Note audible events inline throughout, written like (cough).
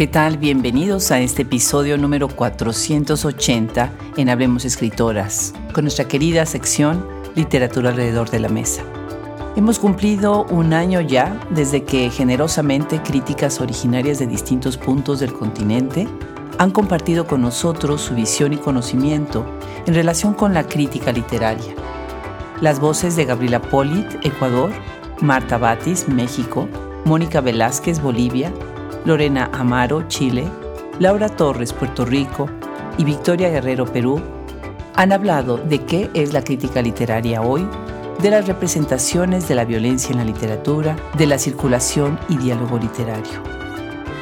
¿Qué tal? Bienvenidos a este episodio número 480 en Hablemos Escritoras, con nuestra querida sección Literatura alrededor de la mesa. Hemos cumplido un año ya desde que generosamente críticas originarias de distintos puntos del continente han compartido con nosotros su visión y conocimiento en relación con la crítica literaria. Las voces de Gabriela Polit, Ecuador, Marta Batis, México, Mónica Velázquez, Bolivia, Lorena Amaro, Chile, Laura Torres, Puerto Rico y Victoria Guerrero, Perú, han hablado de qué es la crítica literaria hoy, de las representaciones de la violencia en la literatura, de la circulación y diálogo literario.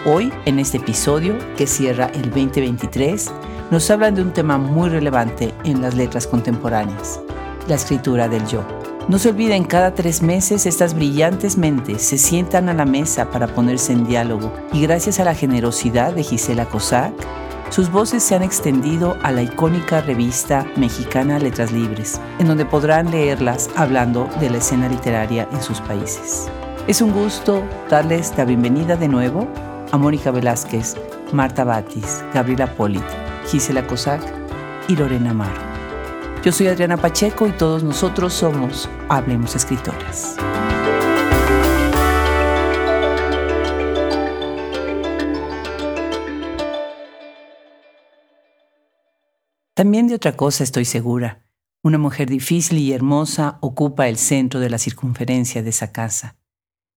Hoy, en este episodio, que cierra el 2023, nos hablan de un tema muy relevante en las letras contemporáneas, la escritura del yo. No se olviden, cada tres meses estas brillantes mentes se sientan a la mesa para ponerse en diálogo y gracias a la generosidad de Gisela Cossack, sus voces se han extendido a la icónica revista mexicana Letras Libres, en donde podrán leerlas hablando de la escena literaria en sus países. Es un gusto darles la bienvenida de nuevo a Mónica Velázquez, Marta Batis, Gabriela Polit, Gisela Cossack y Lorena Amaro. Yo soy Adriana Pacheco y todos nosotros somos Hablemos Escritoras. También de otra cosa estoy segura. Una mujer difícil y hermosa ocupa el centro de la circunferencia de esa casa.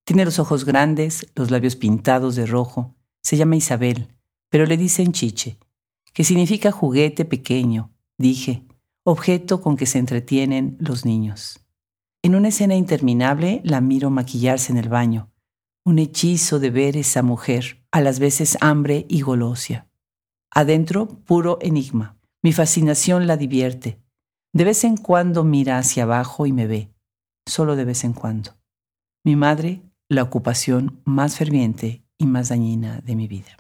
Tiene los ojos grandes, los labios pintados de rojo. Se llama Isabel, pero le dicen chiche, que significa juguete pequeño, dije, objeto con que se entretienen los niños. En una escena interminable la miro maquillarse en el baño, un hechizo de ver esa mujer, a las veces hambre y golosia. Adentro, puro enigma. Mi fascinación la divierte. De vez en cuando mira hacia abajo y me ve, solo de vez en cuando. Mi madre, la ocupación más ferviente y más dañina de mi vida.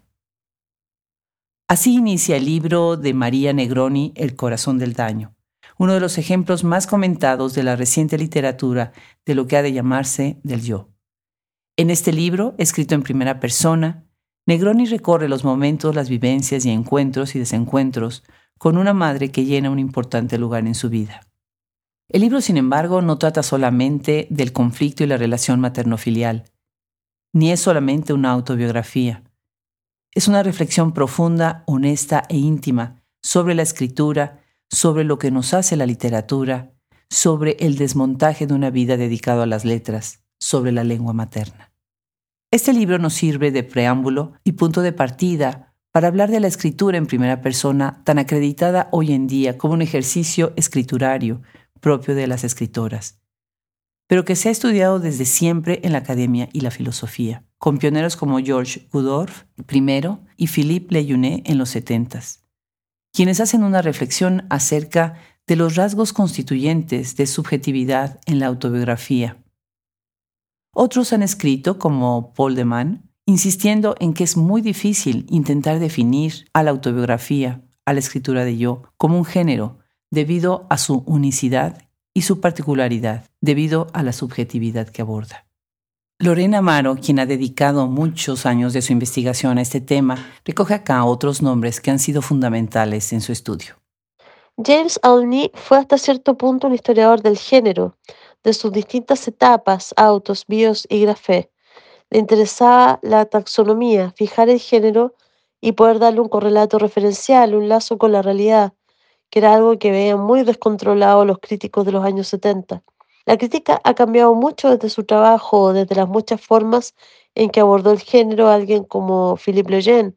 Así inicia el libro de María Negroni, El corazón del daño, uno de los ejemplos más comentados de la reciente literatura de lo que ha de llamarse del yo. En este libro, escrito en primera persona, Negroni recorre los momentos, las vivencias y encuentros y desencuentros con una madre que llena un importante lugar en su vida. El libro, sin embargo, no trata solamente del conflicto y la relación materno-filial, ni es solamente una autobiografía. Es una reflexión profunda, honesta e íntima sobre la escritura, sobre lo que nos hace la literatura, sobre el desmontaje de una vida dedicado a las letras, sobre la lengua materna. Este libro nos sirve de preámbulo y punto de partida para hablar de la escritura en primera persona tan acreditada hoy en día como un ejercicio escriturario propio de las escritoras pero que se ha estudiado desde siempre en la academia y la filosofía, con pioneros como George Goodorf primero y Philippe Leyunet en los setentas, quienes hacen una reflexión acerca de los rasgos constituyentes de subjetividad en la autobiografía. Otros han escrito, como Paul de Man, insistiendo en que es muy difícil intentar definir a la autobiografía, a la escritura de yo, como un género, debido a su unicidad y su particularidad debido a la subjetividad que aborda. Lorena Amaro, quien ha dedicado muchos años de su investigación a este tema, recoge acá otros nombres que han sido fundamentales en su estudio. James Alney fue hasta cierto punto un historiador del género, de sus distintas etapas, autos, bios y grafé. Le interesaba la taxonomía, fijar el género y poder darle un correlato referencial, un lazo con la realidad, que era algo que veían muy descontrolado los críticos de los años 70. La crítica ha cambiado mucho desde su trabajo, desde las muchas formas en que abordó el género alguien como Philippe Lejeune,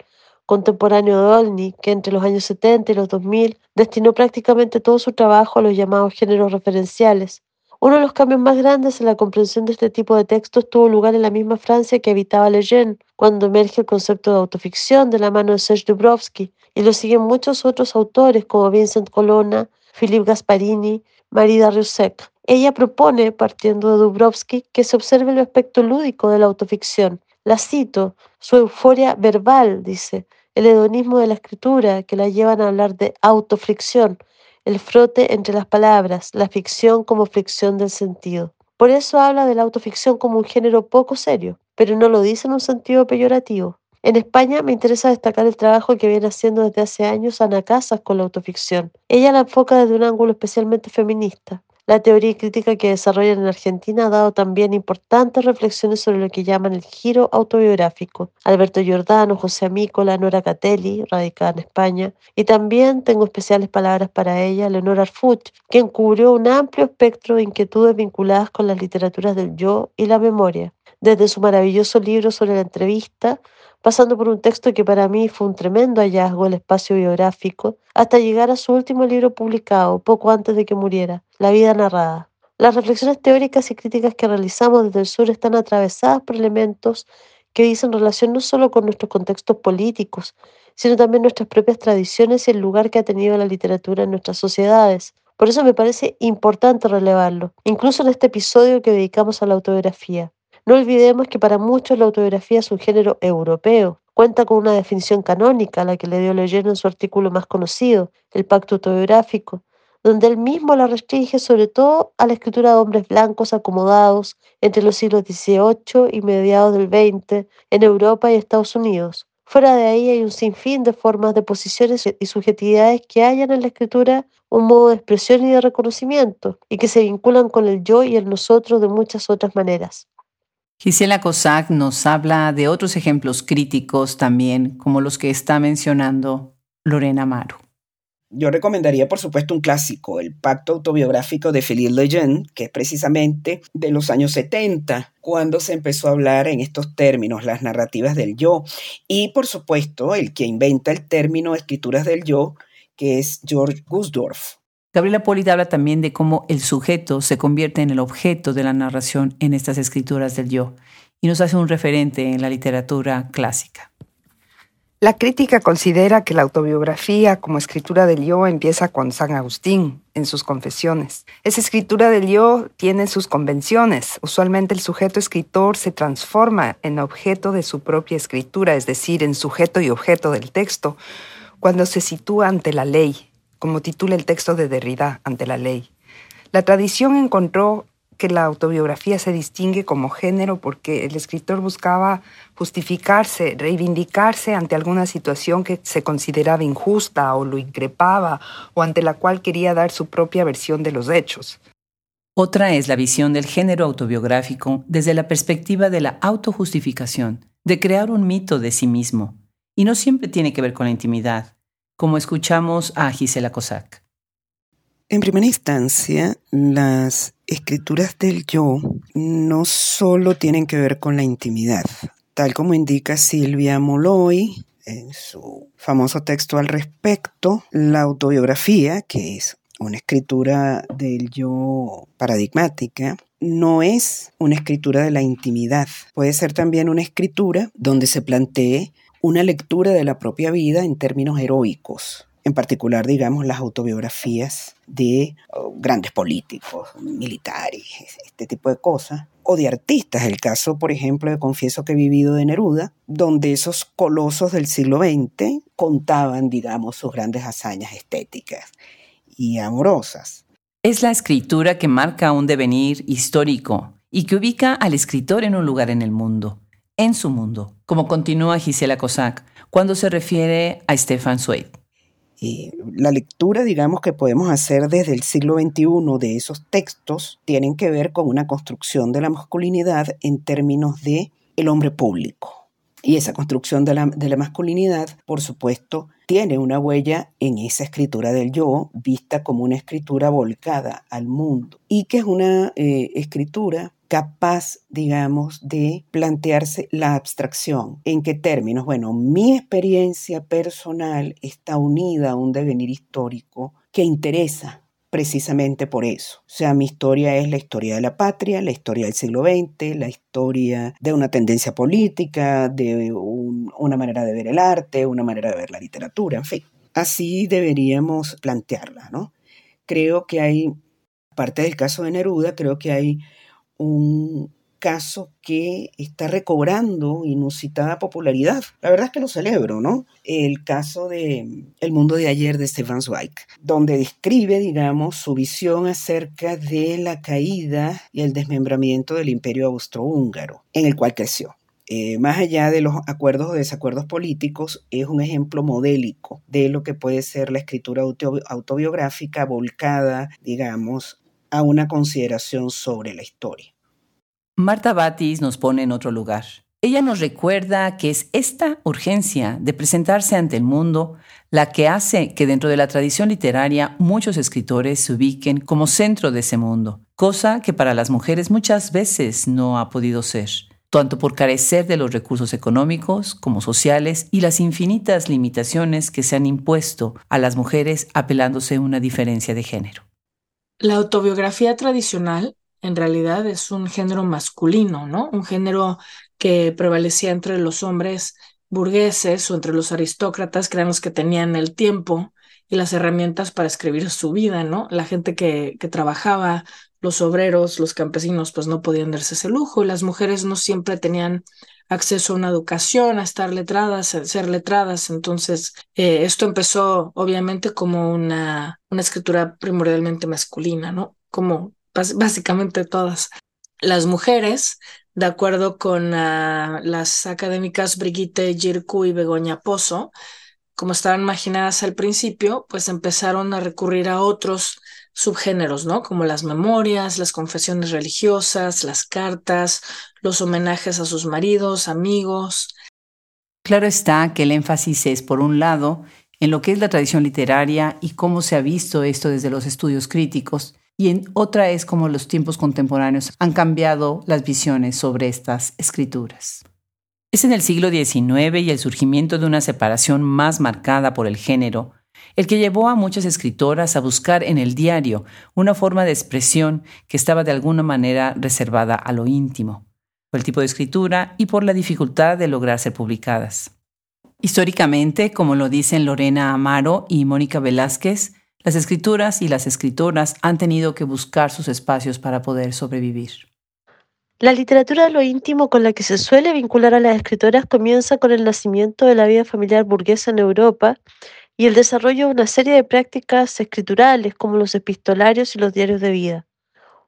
contemporáneo de Olney, que entre los años 70 y los 2000 destinó prácticamente todo su trabajo a los llamados géneros referenciales. Uno de los cambios más grandes en la comprensión de este tipo de textos tuvo lugar en la misma Francia que habitaba Lejeune, cuando emerge el concepto de autoficción de la mano de Serge Dubrovsky, y lo siguen muchos otros autores como Vincent Colonna, Philippe Gasparini, Marie Darrieussecq. Ella propone, partiendo de Dubrovsky, que se observe el aspecto lúdico de la autoficción. La cito, su euforia verbal, dice, el hedonismo de la escritura, que la llevan a hablar de autofricción, el frote entre las palabras, la ficción como fricción del sentido. Por eso habla de la autoficción como un género poco serio, pero no lo dice en un sentido peyorativo. En España me interesa destacar el trabajo que viene haciendo desde hace años Ana Casas con la autoficción. Ella la enfoca desde un ángulo especialmente feminista. La teoría crítica que desarrollan en Argentina ha dado también importantes reflexiones sobre lo que llaman el giro autobiográfico. Alberto Giordano, José Amícola, Nora Catelli, radicada en España, y también tengo especiales palabras para ella, Leonora Arfuch, quien cubrió un amplio espectro de inquietudes vinculadas con las literaturas del yo y la memoria, desde su maravilloso libro sobre la entrevista pasando por un texto que para mí fue un tremendo hallazgo, el espacio biográfico, hasta llegar a su último libro publicado, poco antes de que muriera, La vida narrada. Las reflexiones teóricas y críticas que realizamos desde el sur están atravesadas por elementos que dicen relación no solo con nuestros contextos políticos, sino también nuestras propias tradiciones y el lugar que ha tenido la literatura en nuestras sociedades. Por eso me parece importante relevarlo, incluso en este episodio que dedicamos a la autobiografía. No olvidemos que para muchos la autobiografía es un género europeo. Cuenta con una definición canónica, la que le dio Leyen en su artículo más conocido, el Pacto Autobiográfico, donde él mismo la restringe sobre todo a la escritura de hombres blancos acomodados entre los siglos XVIII y mediados del XX en Europa y Estados Unidos. Fuera de ahí hay un sinfín de formas de posiciones y subjetividades que hallan en la escritura un modo de expresión y de reconocimiento, y que se vinculan con el yo y el nosotros de muchas otras maneras. Gisela Cossack nos habla de otros ejemplos críticos también, como los que está mencionando Lorena Maru. Yo recomendaría, por supuesto, un clásico, el Pacto Autobiográfico de Philippe Lejeune, que es precisamente de los años 70, cuando se empezó a hablar en estos términos, las narrativas del yo. Y, por supuesto, el que inventa el término escrituras del yo, que es George Gusdorf. Gabriela Polita habla también de cómo el sujeto se convierte en el objeto de la narración en estas escrituras del yo y nos hace un referente en la literatura clásica. La crítica considera que la autobiografía como escritura del yo empieza con San Agustín en sus confesiones. Esa escritura del yo tiene sus convenciones. Usualmente el sujeto escritor se transforma en objeto de su propia escritura, es decir, en sujeto y objeto del texto, cuando se sitúa ante la ley, como titula el texto de Derrida ante la ley. La tradición encontró que la autobiografía se distingue como género porque el escritor buscaba justificarse, reivindicarse ante alguna situación que se consideraba injusta o lo increpaba o ante la cual quería dar su propia versión de los hechos. Otra es la visión del género autobiográfico desde la perspectiva de la autojustificación, de crear un mito de sí mismo. Y no siempre tiene que ver con la intimidad como escuchamos a Gisela Cossack. En primera instancia, las escrituras del yo no solo tienen que ver con la intimidad, tal como indica Silvia Molloy en su famoso texto al respecto, la autobiografía, que es una escritura del yo paradigmática, no es una escritura de la intimidad, puede ser también una escritura donde se plantee una lectura de la propia vida en términos heroicos, en particular, digamos, las autobiografías de oh, grandes políticos, militares, este tipo de cosas, o de artistas. El caso, por ejemplo, de Confieso que he vivido de Neruda, donde esos colosos del siglo XX contaban, digamos, sus grandes hazañas estéticas y amorosas. Es la escritura que marca un devenir histórico y que ubica al escritor en un lugar en el mundo en su mundo, como continúa Gisela Cossack cuando se refiere a Stefan Zweig. la lectura, digamos, que podemos hacer desde el siglo XXI de esos textos tienen que ver con una construcción de la masculinidad en términos de el hombre público. Y esa construcción de la, masculinidad, por supuesto, tiene una huella en esa escritura del yo, vista como una escritura volcada al mundo, y que es una eh, escritura capaz, digamos, de plantearse la abstracción. ¿En qué términos? Bueno, mi experiencia personal está unida a un devenir histórico que interesa precisamente por eso. O sea, mi historia es la historia de la patria, la historia del siglo XX, la historia de una tendencia política, de una manera de ver el arte, una manera de ver la literatura, en fin. Así deberíamos plantearla, ¿no? Creo que hay, aparte del caso de Neruda, creo que hay un caso que está recobrando inusitada popularidad. La verdad es que lo celebro, ¿no? El caso de El mundo de ayer de Stefan Zweig, donde describe, digamos, su visión acerca de la caída y el desmembramiento del imperio austrohúngaro, en el cual creció. eh, más allá de los acuerdos o desacuerdos políticos, es un ejemplo modélico de lo que puede ser la escritura autobiográfica volcada, digamos, a una consideración sobre la historia. Marta Batis nos pone en otro lugar. Ella nos recuerda que es esta urgencia de presentarse ante el mundo la que hace que dentro de la tradición literaria muchos escritores se ubiquen como centro de ese mundo, cosa que para las mujeres muchas veces no ha podido ser, tanto por carecer de los recursos económicos como sociales y las infinitas limitaciones que se han impuesto a las mujeres apelándose a una diferencia de género. La autobiografía tradicional en realidad es un género masculino, ¿no? Un género que prevalecía entre los hombres burgueses o entre los aristócratas, que los que tenían el tiempo y las herramientas para escribir su vida, ¿no? La gente que, que trabajaba, los obreros, los campesinos, pues no podían darse ese lujo y las mujeres no siempre tenían acceso a una educación, a estar letradas, a ser letradas. Entonces, eh, esto empezó obviamente como una, una escritura primordialmente masculina, ¿no? Como básicamente todas. Las mujeres, de acuerdo con ah, las académicas Brigitte Girku y Begoña Pozo, como estaban imaginadas al principio, pues empezaron a recurrir a otros subgéneros, ¿no? Como las memorias, las confesiones religiosas, las cartas, los homenajes a sus maridos, amigos. Claro está que el énfasis es, por un lado, en lo que es la tradición literaria y cómo se ha visto esto desde los estudios críticos, y en otra es cómo los tiempos contemporáneos han cambiado las visiones sobre estas escrituras. Es en el siglo XIX y el surgimiento de una separación más marcada por el género el que llevó a muchas escritoras a buscar en el diario una forma de expresión que estaba de alguna manera reservada a lo íntimo, por el tipo de escritura y por la dificultad de lograr ser publicadas. Históricamente, como lo dicen Lorena Amaro y Mónica Velázquez, las escrituras y las escritoras han tenido que buscar sus espacios para poder sobrevivir. La literatura de lo íntimo con la que se suele vincular a las escritoras comienza con el nacimiento de la vida familiar burguesa en Europa y el desarrollo de una serie de prácticas escriturales como los epistolarios y los diarios de vida.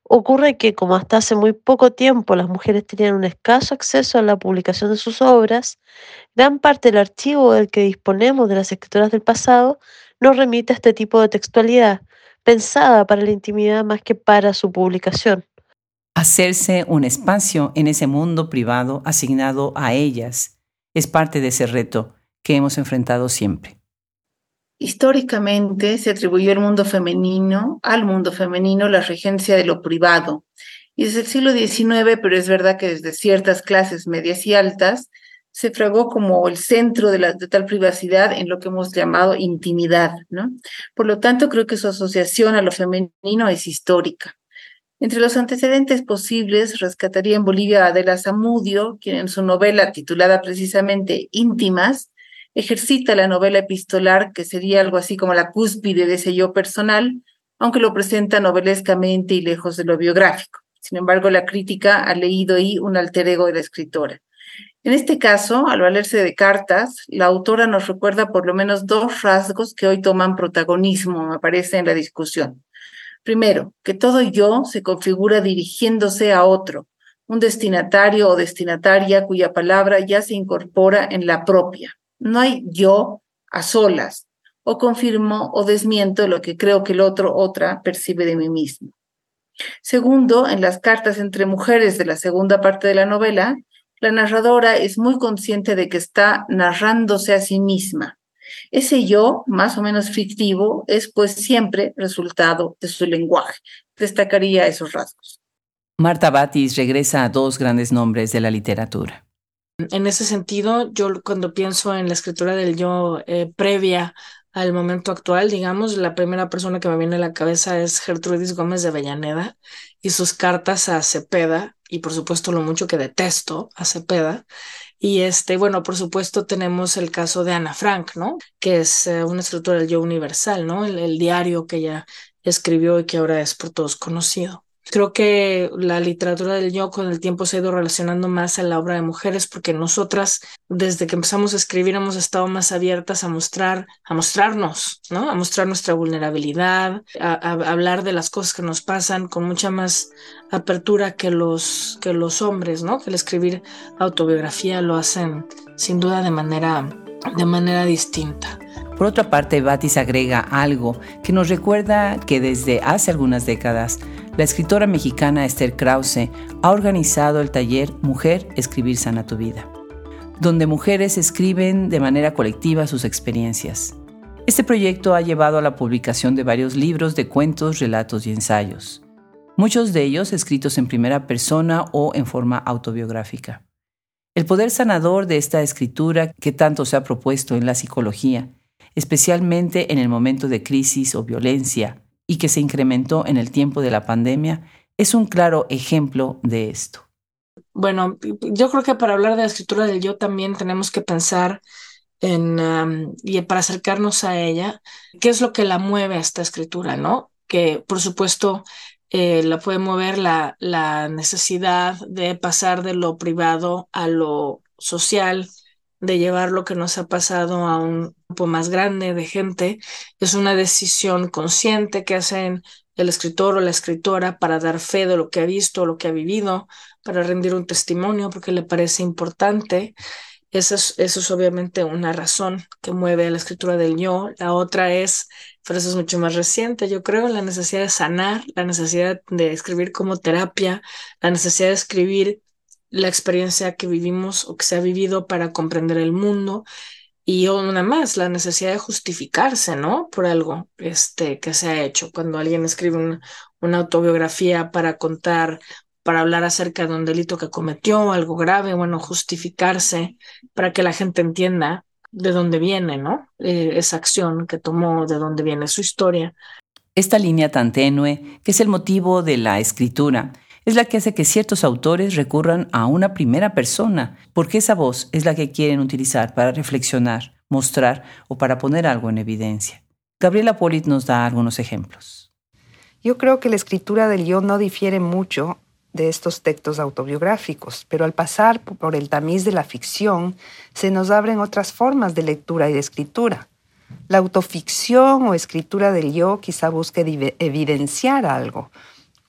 Ocurre que, como hasta hace muy poco tiempo las mujeres tenían un escaso acceso a la publicación de sus obras, gran parte del archivo del que disponemos de las escritoras del pasado nos remite a este tipo de textualidad, pensada para la intimidad más que para su publicación. Hacerse un espacio en ese mundo privado asignado a ellas es parte de ese reto que hemos enfrentado siempre. Históricamente se atribuyó el mundo femenino, al mundo femenino, la regencia de lo privado. Y desde el siglo XIX, pero es verdad que desde ciertas clases medias y altas, se fragó como el centro de, la, de tal privacidad en lo que hemos llamado intimidad, ¿no? Por lo tanto, creo que su asociación a lo femenino es histórica. Entre los antecedentes posibles, rescataría en Bolivia a Adela Zamudio, quien en su novela titulada precisamente Íntimas, ejercita la novela epistolar, que sería algo así como la cúspide de ese yo personal, aunque lo presenta novelescamente y lejos de lo biográfico. Sin embargo, la crítica ha leído ahí un alter ego de la escritora. En este caso, al valerse de cartas, la autora nos recuerda por lo menos dos rasgos que hoy toman protagonismo, me parece, en la discusión. Primero, que todo yo se configura dirigiéndose a otro, un destinatario o destinataria cuya palabra ya se incorpora en la propia. No hay yo a solas, o confirmo o desmiento lo que creo que el otro, otra, percibe de mí mismo. Segundo, en las cartas entre mujeres de la segunda parte de la novela, la narradora es muy consciente de que está narrándose a sí misma. Ese yo, más o menos fictivo, es pues siempre resultado de su lenguaje. Destacaría esos rasgos. Marta Batis regresa a dos grandes nombres de la literatura. En ese sentido, yo cuando pienso en la escritura del yo eh, previa al momento actual, digamos, la primera persona que me viene a la cabeza es Gertrudis Gómez de Avellaneda y sus cartas a Cepeda, y por supuesto lo mucho que detesto a Cepeda. Y este, bueno, por supuesto tenemos el caso de Ana Frank, ¿no? Que es eh, una escritora del yo universal, ¿no? El diario que ella escribió y que ahora es por todos conocido. Creo que la literatura del yo con el tiempo se ha ido relacionando más a la obra de mujeres porque nosotras desde que empezamos a escribir hemos estado más abiertas a mostrar, a mostrarnos, ¿no? A mostrar nuestra vulnerabilidad, a, a hablar de las cosas que nos pasan con mucha más apertura que los, que los hombres, ¿no? Que el escribir autobiografía lo hacen sin duda de manera, de manera distinta. Por otra parte, Batis agrega algo que nos recuerda que desde hace algunas décadas la escritora mexicana Esther Krause ha organizado el taller Mujer, Escribir Sana tu Vida, donde mujeres escriben de manera colectiva sus experiencias. Este proyecto ha llevado a la publicación de varios libros de cuentos, relatos y ensayos, muchos de ellos escritos en primera persona o en forma autobiográfica. El poder sanador de esta escritura que tanto se ha propuesto en la psicología especialmente en el momento de crisis o violencia, y que se incrementó en el tiempo de la pandemia, es un claro ejemplo de esto. Bueno, yo creo que para hablar de la escritura del yo también tenemos que pensar en, y para acercarnos a ella, qué es lo que la mueve a esta escritura, ¿no? Que por supuesto eh, la puede mover la, la necesidad de pasar de lo privado a lo social, de llevar lo que nos ha pasado a un grupo más grande de gente. Es una decisión consciente que hacen el escritor o la escritora para dar fe de lo que ha visto, lo que ha vivido, para rendir un testimonio porque le parece importante. Esa es, eso es obviamente una razón que mueve a la escritura del yo. La otra es, pero eso es mucho más reciente, yo creo, la necesidad de sanar, la necesidad de escribir como terapia, la necesidad de escribir la experiencia que vivimos o que se ha vivido para comprender el mundo y una más, la necesidad de justificarse, ¿no? Por algo este, que se ha hecho. Cuando alguien escribe una autobiografía para contar, para hablar acerca de un delito que cometió, algo grave, bueno, justificarse para que la gente entienda de dónde viene, ¿no? Eh, esa acción que tomó, de dónde viene su historia. Esta línea tan tenue, que es el motivo de la escritura, es la que hace que ciertos autores recurran a una primera persona, porque esa voz es la que quieren utilizar para reflexionar, mostrar o para poner algo en evidencia. Gabriela Polit nos da algunos ejemplos. Yo creo que la escritura del yo no difiere mucho de estos textos autobiográficos, pero al pasar por el tamiz de la ficción, se nos abren otras formas de lectura y de escritura. La autoficción o escritura del yo quizá busque evidenciar algo,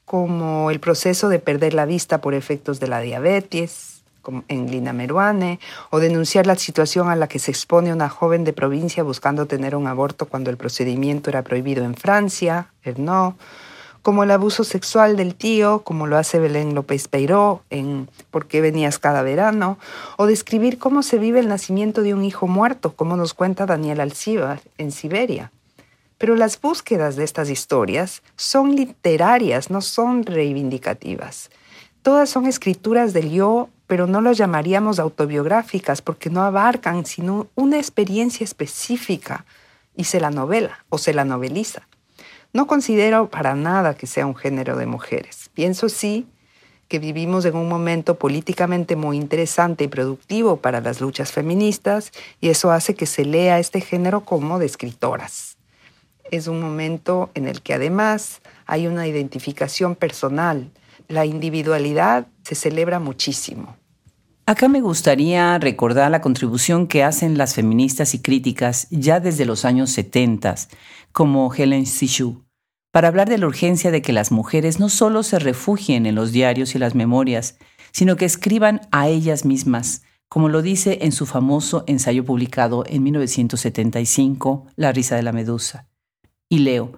como el proceso de perder la vista por efectos de la diabetes, como en Lina Meruane, o denunciar la situación a la que se expone una joven de provincia buscando tener un aborto cuando el procedimiento era prohibido en Francia, no, como el abuso sexual del tío, como lo hace Belén López Peiró en ¿Por qué venías cada verano? o describir cómo se vive el nacimiento de un hijo muerto, como nos cuenta Daniel Alcíbar en Siberia. Pero las búsquedas de estas historias son literarias, no son reivindicativas. Todas son escrituras del yo, pero no las llamaríamos autobiográficas porque no abarcan sino una experiencia específica y se la novela o se la noveliza. No considero para nada que sea un género de mujeres. Pienso sí que vivimos en un momento políticamente muy interesante y productivo para las luchas feministas y eso hace que se lea este género como de escritoras es un momento en el que además hay una identificación personal. La individualidad se celebra muchísimo. Acá me gustaría recordar la contribución que hacen las feministas y críticas ya desde los años 70, como Helen Sishu, para hablar de la urgencia de que las mujeres no solo se refugien en los diarios y las memorias, sino que escriban a ellas mismas, como lo dice en su famoso ensayo publicado en 1975, La risa de la medusa. Y leo,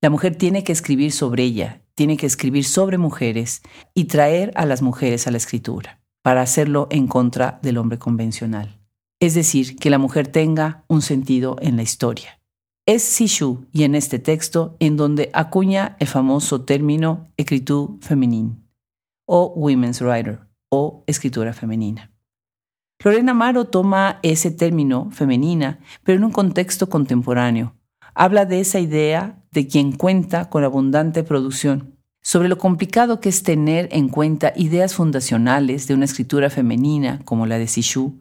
la mujer tiene que escribir sobre ella, tiene que escribir sobre mujeres y traer a las mujeres a la escritura, para hacerlo en contra del hombre convencional. Es decir, que la mujer tenga un sentido en la historia. Es Sishu y en este texto en donde acuña el famoso término escritura femenina o women's writer o escritura femenina. Lorena Amaro toma ese término femenina, pero en un contexto contemporáneo, habla de esa idea de quien cuenta con abundante producción, sobre lo complicado que es tener en cuenta ideas fundacionales de una escritura femenina como la de Sishu,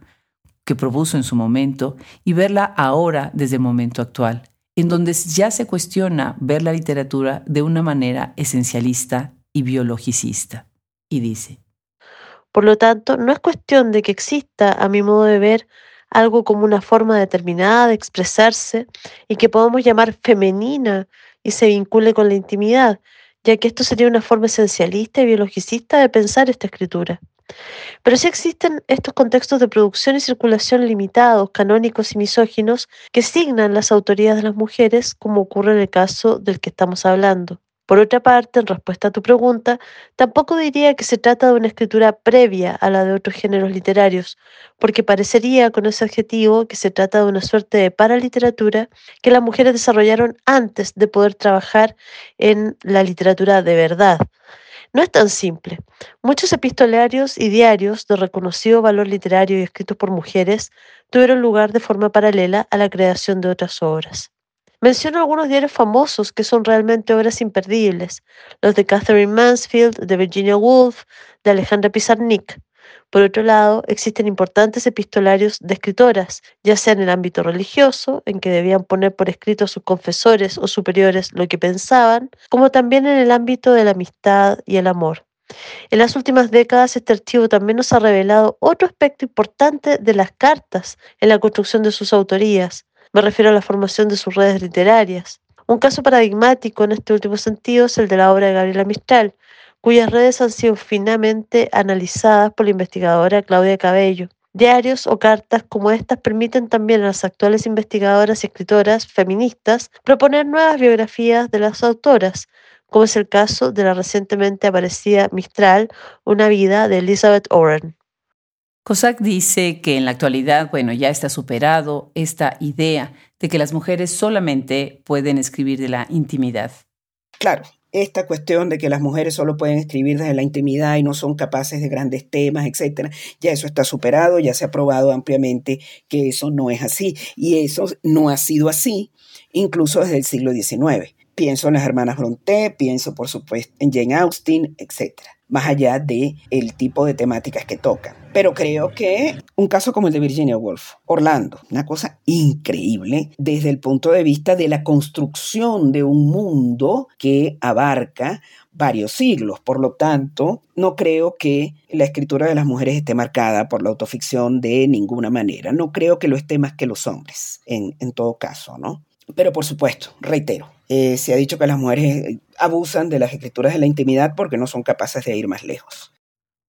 que propuso en su momento, y verla ahora desde el momento actual, en donde ya se cuestiona ver la literatura de una manera esencialista y biologicista. Y dice, Por lo tanto, no es cuestión de que exista, a mi modo de ver, algo como una forma determinada de expresarse y que podamos llamar femenina y se vincule con la intimidad, ya que esto sería una forma esencialista y biologicista de pensar esta escritura. Pero sí existen estos contextos de producción y circulación limitados, canónicos y misóginos que signan las autorías de las mujeres, como ocurre en el caso del que estamos hablando. Por otra parte, en respuesta a tu pregunta, tampoco diría que se trata de una escritura previa a la de otros géneros literarios, porque parecería con ese adjetivo que se trata de una suerte de paraliteratura que las mujeres desarrollaron antes de poder trabajar en la literatura de verdad. No es tan simple. Muchos epistolarios y diarios de reconocido valor literario y escritos por mujeres tuvieron lugar de forma paralela a la creación de otras obras. Menciono algunos diarios famosos que son realmente obras imperdibles, los de Catherine Mansfield, de Virginia Woolf, de Alejandra Pizarnik. Por otro lado, existen importantes epistolarios de escritoras, ya sea en el ámbito religioso, en que debían poner por escrito a sus confesores o superiores lo que pensaban, como también en el ámbito de la amistad y el amor. En las últimas décadas este archivo también nos ha revelado otro aspecto importante de las cartas en la construcción de sus autorías, me refiero a la formación de sus redes literarias. Un caso paradigmático en este último sentido es el de la obra de Gabriela Mistral, cuyas redes han sido finamente analizadas por la investigadora Claudia Cabello. Diarios o cartas como estas permiten también a las actuales investigadoras y escritoras feministas proponer nuevas biografías de las autoras, como es el caso de la recientemente aparecida Mistral, Una vida de Elizabeth Oren. Cossack dice que en la actualidad, bueno, ya está superado esta idea de que las mujeres solamente pueden escribir de la intimidad. Claro, esta cuestión de que las mujeres solo pueden escribir desde la intimidad y no son capaces de grandes temas, etcétera, ya eso está superado, ya se ha probado ampliamente que eso no es así y eso no ha sido así incluso desde el siglo XIX. Pienso en las hermanas Bronte, pienso por supuesto en Jane Austen, etcétera más allá de el tipo de temáticas que tocan. Pero creo que un caso como el de Virginia Woolf, Orlando, una cosa increíble desde el punto de vista de la construcción de un mundo que abarca varios siglos. Por lo tanto, no creo que la escritura de las mujeres esté marcada por la autoficción de ninguna manera. No creo que lo esté más que los hombres, en, en todo caso, ¿no? Pero por supuesto, reitero, eh, se ha dicho que las mujeres eh, abusan de las escrituras de la intimidad porque no son capaces de ir más lejos.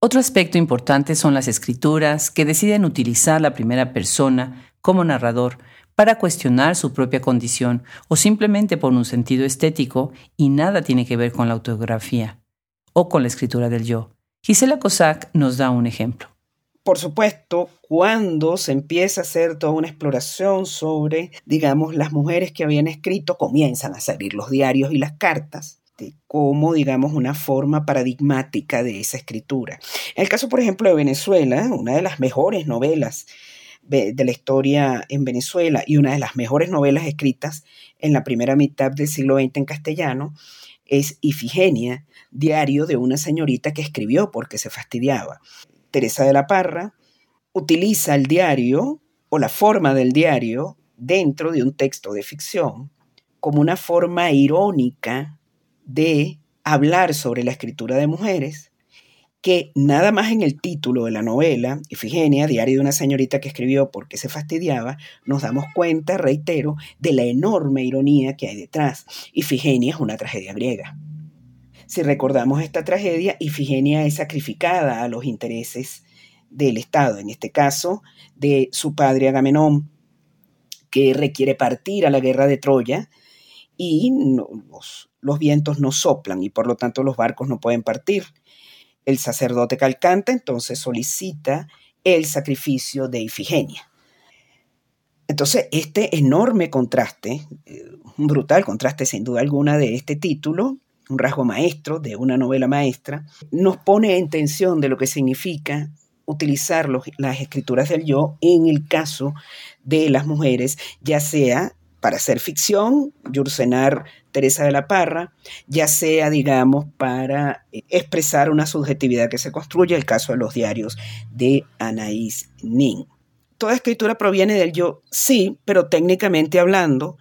Otro aspecto importante son las escrituras que deciden utilizar la primera persona como narrador para cuestionar su propia condición o simplemente por un sentido estético y nada tiene que ver con la autografía o con la escritura del yo. Gisela Cossack nos da un ejemplo por supuesto, cuando se empieza a hacer toda una exploración sobre, digamos, las mujeres que habían escrito, comienzan a salir los diarios y las cartas de como, digamos, una forma paradigmática de esa escritura. En el caso, por ejemplo, de Venezuela, una de las mejores novelas de, la historia en Venezuela y una de las mejores novelas escritas en la primera mitad del siglo XX en castellano, es Ifigenia, diario de una señorita que escribió porque se fastidiaba. Teresa de la Parra, utiliza el diario o la forma del diario dentro de un texto de ficción como una forma irónica de hablar sobre la escritura de mujeres, que nada más en el título de la novela, Ifigenia, diario de una señorita que escribió porque se fastidiaba, nos damos cuenta, reitero, de la enorme ironía que hay detrás. Ifigenia es una tragedia griega. Si recordamos esta tragedia, Ifigenia es sacrificada a los intereses del Estado, en este caso de su padre Agamenón, que requiere partir a la guerra de Troya y los, vientos no soplan y por lo tanto los barcos no pueden partir. El sacerdote Calcanta entonces solicita el sacrificio de Ifigenia. Entonces, este enorme contraste, eh, un brutal contraste sin duda alguna de este título, un rasgo maestro de una novela maestra, nos pone en tensión de lo que significa utilizar las escrituras del yo en el caso de las mujeres, ya sea para hacer ficción, Yurcenar Teresa de la Parra, ya sea, digamos, para eh, expresar una subjetividad que se construye, el caso de los diarios de Anaís Nin. Toda escritura proviene del yo, sí, pero técnicamente hablando,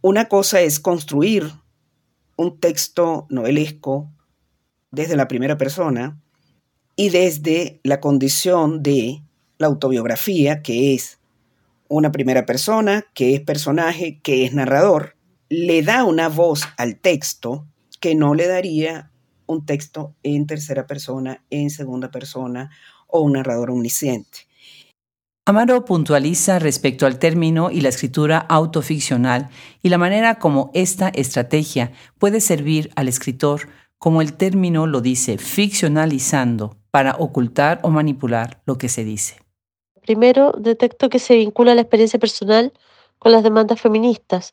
una cosa es construir un texto novelesco desde la primera persona y desde la condición de la autobiografía, que es una primera persona, que es personaje, que es narrador, le da una voz al texto que no le daría un texto en tercera persona, en segunda persona o un narrador omnisciente. Amaro puntualiza respecto al término y la escritura autoficcional y la manera como esta estrategia puede servir al escritor, como el término lo dice, ficcionalizando para ocultar o manipular lo que se dice. Primero, detecto que se vincula la experiencia personal con las demandas feministas.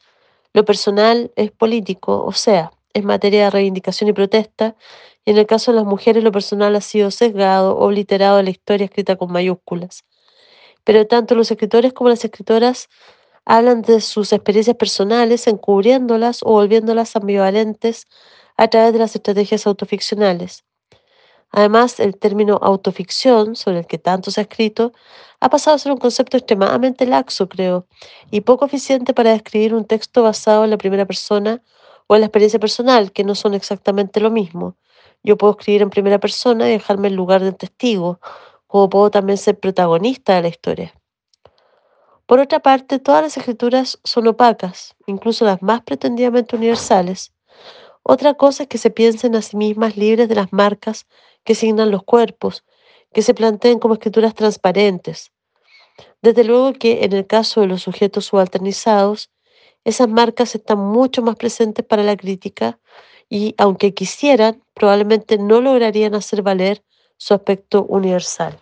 Lo personal es político, o sea, es materia de reivindicación y protesta, y en el caso de las mujeres lo personal ha sido sesgado obliterado de la historia escrita con mayúsculas. Pero tanto los escritores como las escritoras hablan de sus experiencias personales, encubriéndolas o volviéndolas ambivalentes a través de las estrategias autoficcionales. Además, el término autoficción, sobre el que tanto se ha escrito, ha pasado a ser un concepto extremadamente laxo, creo, y poco eficiente para describir un texto basado en la primera persona o en la experiencia personal, que no son exactamente lo mismo. Yo puedo escribir en primera persona y dejarme el lugar del testigo, como puedo también ser protagonista de la historia. Por otra parte, todas las escrituras son opacas, incluso las más pretendidamente universales. Otra cosa es que se piensen a sí mismas libres de las marcas que signan los cuerpos, que se planteen como escrituras transparentes. Desde luego que en el caso de los sujetos subalternizados, esas marcas están mucho más presentes para la crítica y, aunque quisieran, probablemente no lograrían hacer valer su aspecto universal.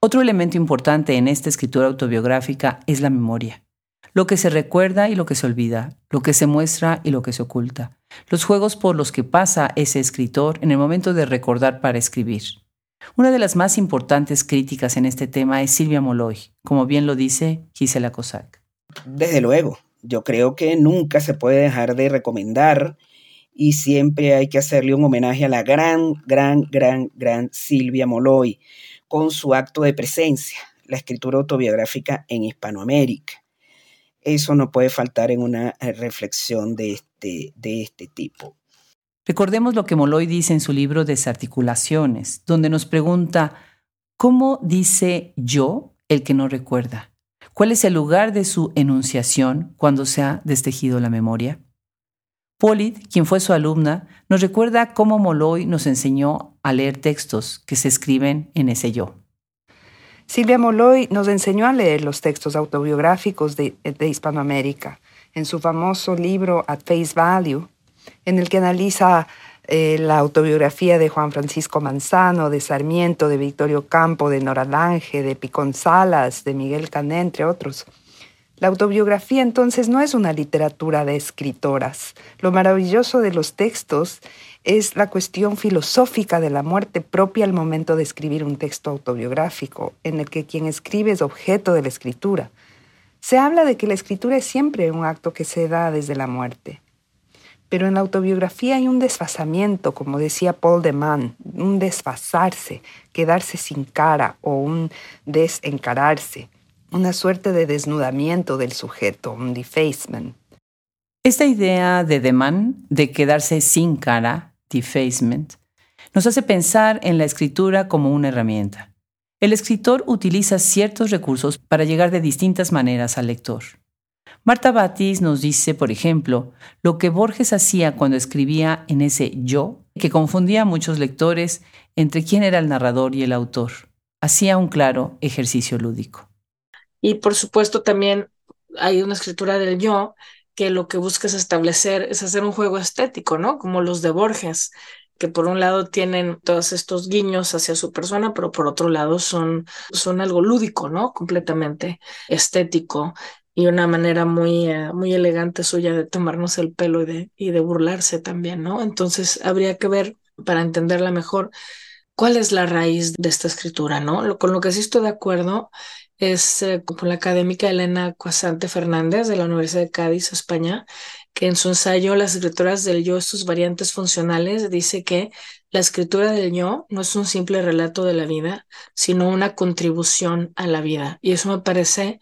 Otro elemento importante en esta escritura autobiográfica es la memoria. Lo que se recuerda y lo que se olvida, lo que se muestra y lo que se oculta, los juegos por los que pasa ese escritor en el momento de recordar para escribir. Una de las más importantes críticas en este tema es Silvia Moloy, como bien lo dice Gisela Cossack. Desde luego, yo creo que nunca se puede dejar de recomendar y siempre hay que hacerle un homenaje a la gran, gran, gran, gran Silvia Moloy con su acto de presencia, la escritura autobiográfica en Hispanoamérica. Eso no puede faltar en una eh, reflexión de este, de este tipo. Recordemos lo que Moloy dice en su libro Desarticulaciones, donde nos pregunta, ¿cómo dice yo el que no recuerda? ¿Cuál es el lugar de su enunciación cuando se ha destejido la memoria? Polit, quien fue su alumna, nos recuerda cómo Moloy nos enseñó a leer textos que se escriben en ese yo. Silvia Moloy nos enseñó a leer los textos autobiográficos de, de Hispanoamérica en su famoso libro At Face Value, en el que analiza eh, la autobiografía de Juan Francisco Manzano, de Sarmiento, de Victorio Campo, de Nora Lange, de Picón Salas, de Miguel Cané, entre otros. La autobiografía entonces no es una literatura de escritoras. Lo maravilloso de los textos es la cuestión filosófica de la muerte propia al momento de escribir un texto autobiográfico, en el que quien escribe es objeto de la escritura. Se habla de que la escritura es siempre un acto que se da desde la muerte. Pero en la autobiografía hay un desfasamiento, como decía Paul de Man, un desfasarse, quedarse sin cara o un desencararse, una suerte de desnudamiento del sujeto, un defacement. Esta idea de Man de quedarse sin cara, defacement, nos hace pensar en la escritura como una herramienta. El escritor utiliza ciertos recursos para llegar de distintas maneras al lector. Marta Batis nos dice, por ejemplo, lo que Borges hacía cuando escribía en ese yo, que confundía a muchos lectores entre quién era el narrador y el autor. Hacía un claro ejercicio lúdico. Y por supuesto también hay una escritura del yo que lo que busca es establecer, es hacer un juego estético, ¿no? Como los de Borges, que por un lado tienen todos estos guiños hacia su persona, pero por otro lado son, son algo lúdico, ¿no? Completamente estético y una manera muy, eh, muy elegante suya de tomarnos el pelo y de, y de burlarse también, ¿no? Entonces habría que ver, para entenderla mejor, cuál es la raíz de esta escritura, ¿no? con lo que sí estoy de acuerdo es eh, con la académica Elena Cuasante Fernández de la Universidad de Cádiz, España, que en su ensayo Las escrituras del yo sus variantes funcionales dice que la escritura del yo no es un simple relato de la vida, sino una contribución a la vida. Y eso me parece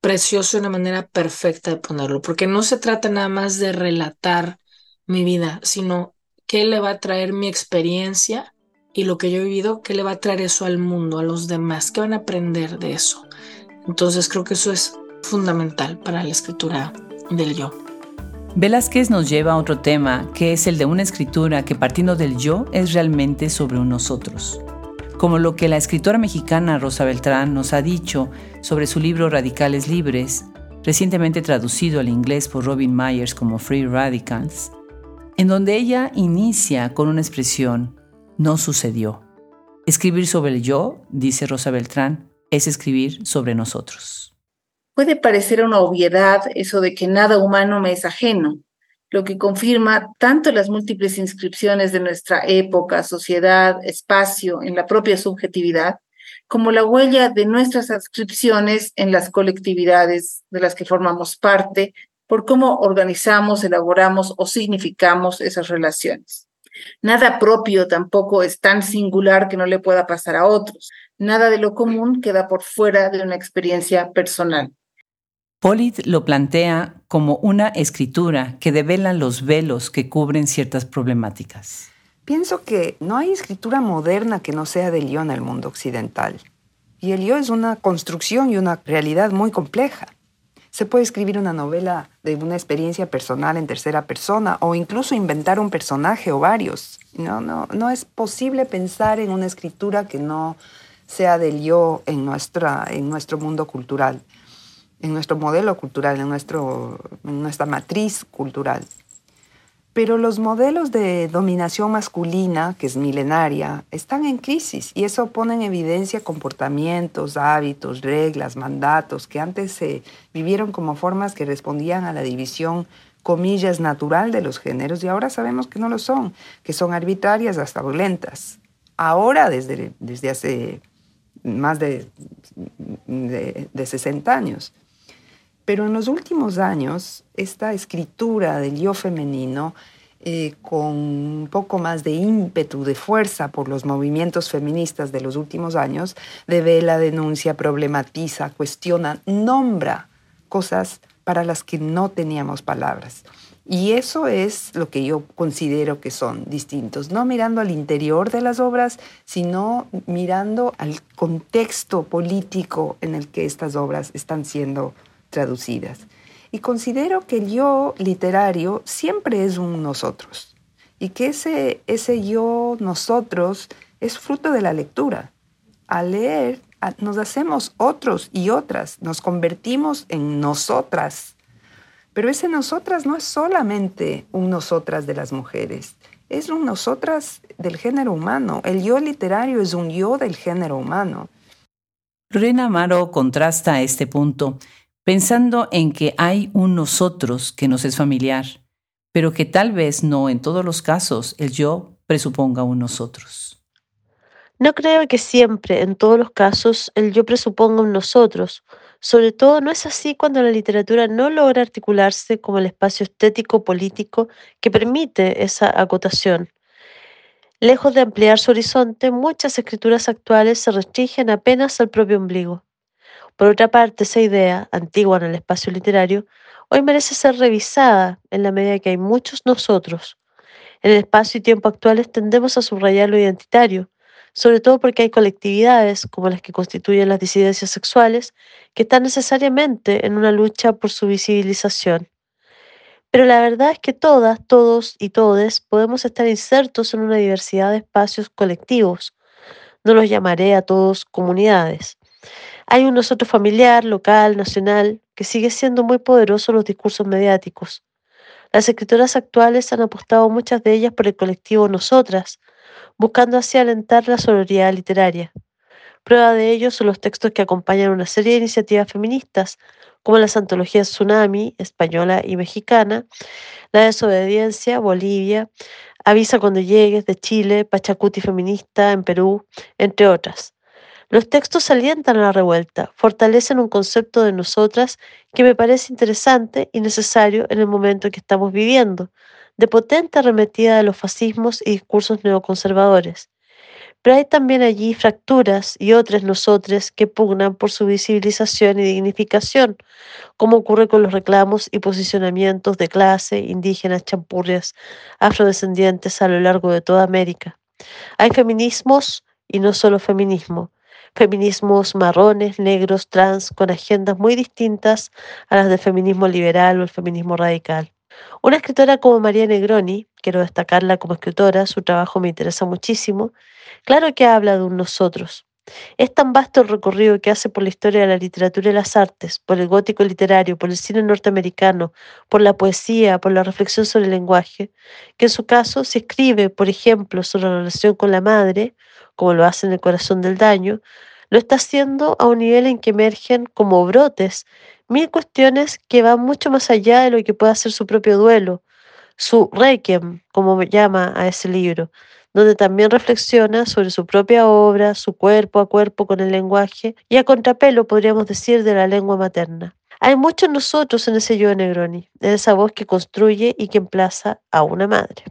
precioso una manera perfecta de ponerlo, porque no se trata nada más de relatar mi vida, sino qué le va a traer mi experiencia y lo que yo he vivido, qué le va a traer eso al mundo, a los demás, qué van a aprender de eso. Entonces creo que eso es fundamental para la escritura del yo. Velázquez nos lleva a otro tema, que es el de una escritura que partiendo del yo es realmente sobre nosotros. Como lo que la escritora mexicana Rosa Beltrán nos ha dicho sobre su libro Radicales Libres, recientemente traducido al inglés por Robin Myers como Free Radicals, en donde ella inicia con una expresión, no sucedió. Escribir sobre el yo, dice Rosa Beltrán, es escribir sobre nosotros. Puede parecer una obviedad eso de que nada humano me es ajeno, lo que confirma tanto las múltiples inscripciones de nuestra época, sociedad, espacio, en la propia subjetividad, como la huella de nuestras adscripciones en las colectividades de las que formamos parte, por cómo organizamos, elaboramos o significamos esas relaciones. Nada propio tampoco es tan singular que no le pueda pasar a otros. Nada de lo común queda por fuera de una experiencia personal. Polit lo plantea como una escritura que devela los velos que cubren ciertas problemáticas. Pienso que no hay escritura moderna que no sea del yo en el mundo occidental. Y el yo es una construcción y una realidad muy compleja. Se puede escribir una novela de una experiencia personal en tercera persona o incluso inventar un personaje o varios. No, no, no es posible pensar en una escritura que no sea del yo en, nuestra, en nuestro mundo cultural, en nuestro modelo cultural, en, nuestro, en nuestra matriz cultural. Pero los modelos de dominación masculina, que es milenaria, están en crisis y eso pone en evidencia comportamientos, hábitos, reglas, mandatos que antes se vivieron como formas que respondían a la división, comillas, natural de los géneros y ahora sabemos que no lo son, que son arbitrarias hasta violentas. Ahora, desde, desde hace más de, de, de 60 años. Pero en los últimos años, esta escritura del yo femenino, eh, con un poco más de ímpetu, de fuerza por los movimientos feministas de los últimos años, la denuncia, problematiza, cuestiona, nombra cosas para las que no teníamos palabras. Y eso es lo que yo considero que son distintos, no mirando al interior de las obras, sino mirando al contexto político en el que estas obras están siendo traducidas. Y considero que el yo literario siempre es un nosotros y que ese, ese yo nosotros es fruto de la lectura. Al leer nos hacemos otros y otras, nos convertimos en nosotras. Pero ese nosotras no es solamente un nosotras de las mujeres, es un nosotras del género humano. El yo literario es un yo del género humano. Lorena Amaro contrasta este punto pensando en que hay un nosotros que nos es familiar, pero que tal vez no en todos los casos el yo presuponga un nosotros. No creo que siempre, en todos los casos, el yo presuponga un nosotros. Sobre todo no es así cuando la literatura no logra articularse como el espacio estético político que permite esa acotación. Lejos de ampliar su horizonte, muchas escrituras actuales se restringen apenas al propio ombligo. Por otra parte, esa idea, antigua en el espacio literario, hoy merece ser revisada en la medida que hay muchos nosotros. En el espacio y tiempo actuales tendemos a subrayar lo identitario, sobre todo porque hay colectividades, como las que constituyen las disidencias sexuales, que están necesariamente en una lucha por su visibilización. Pero la verdad es que todas, todos y todes podemos estar insertos en una diversidad de espacios colectivos. No los llamaré a todos comunidades. Hay un nosotros familiar, local, nacional, que sigue siendo muy poderoso en los discursos mediáticos. Las escritoras actuales han apostado muchas de ellas por el colectivo Nosotras, buscando así alentar la sororidad literaria. Prueba de ello son los textos que acompañan una serie de iniciativas feministas, como las antologías Tsunami, española y mexicana, La desobediencia, Bolivia, Avisa cuando llegues, de Chile, Pachacuti feminista, en Perú, entre otras. Los textos alientan a la revuelta, fortalecen un concepto de nosotras que me parece interesante y necesario en el momento que estamos viviendo, de potente arremetida de los fascismos y discursos neoconservadores. pero hay también allí fracturas y otras nosotros que pugnan por su visibilización y dignificación, como ocurre con los reclamos y posicionamientos de clase, indígenas, champurrias, afrodescendientes a lo largo de toda América. Hay feminismos y no solo feminismo, feminismos marrones, negros, trans, con agendas muy distintas a las del feminismo liberal o el feminismo radical. Una escritora como María Negroni, quiero destacarla como escritora, su trabajo me interesa muchísimo, claro que habla de un nosotros. Es tan vasto el recorrido que hace por la historia de la literatura y las artes, por el gótico literario, por el cine norteamericano, por la poesía, por la reflexión sobre el lenguaje, que en su caso se escribe, por ejemplo, sobre la relación con la madre, como lo hace en el corazón del daño, lo está haciendo a un nivel en que emergen como brotes mil cuestiones que van mucho más allá de lo que puede hacer su propio duelo, su requiem, como llama a ese libro, donde también reflexiona sobre su propia obra, su cuerpo a cuerpo con el lenguaje y a contrapelo, podríamos decir, de la lengua materna. Hay muchos nosotros en ese yo de Negroni, en esa voz que construye y que emplaza a una madre.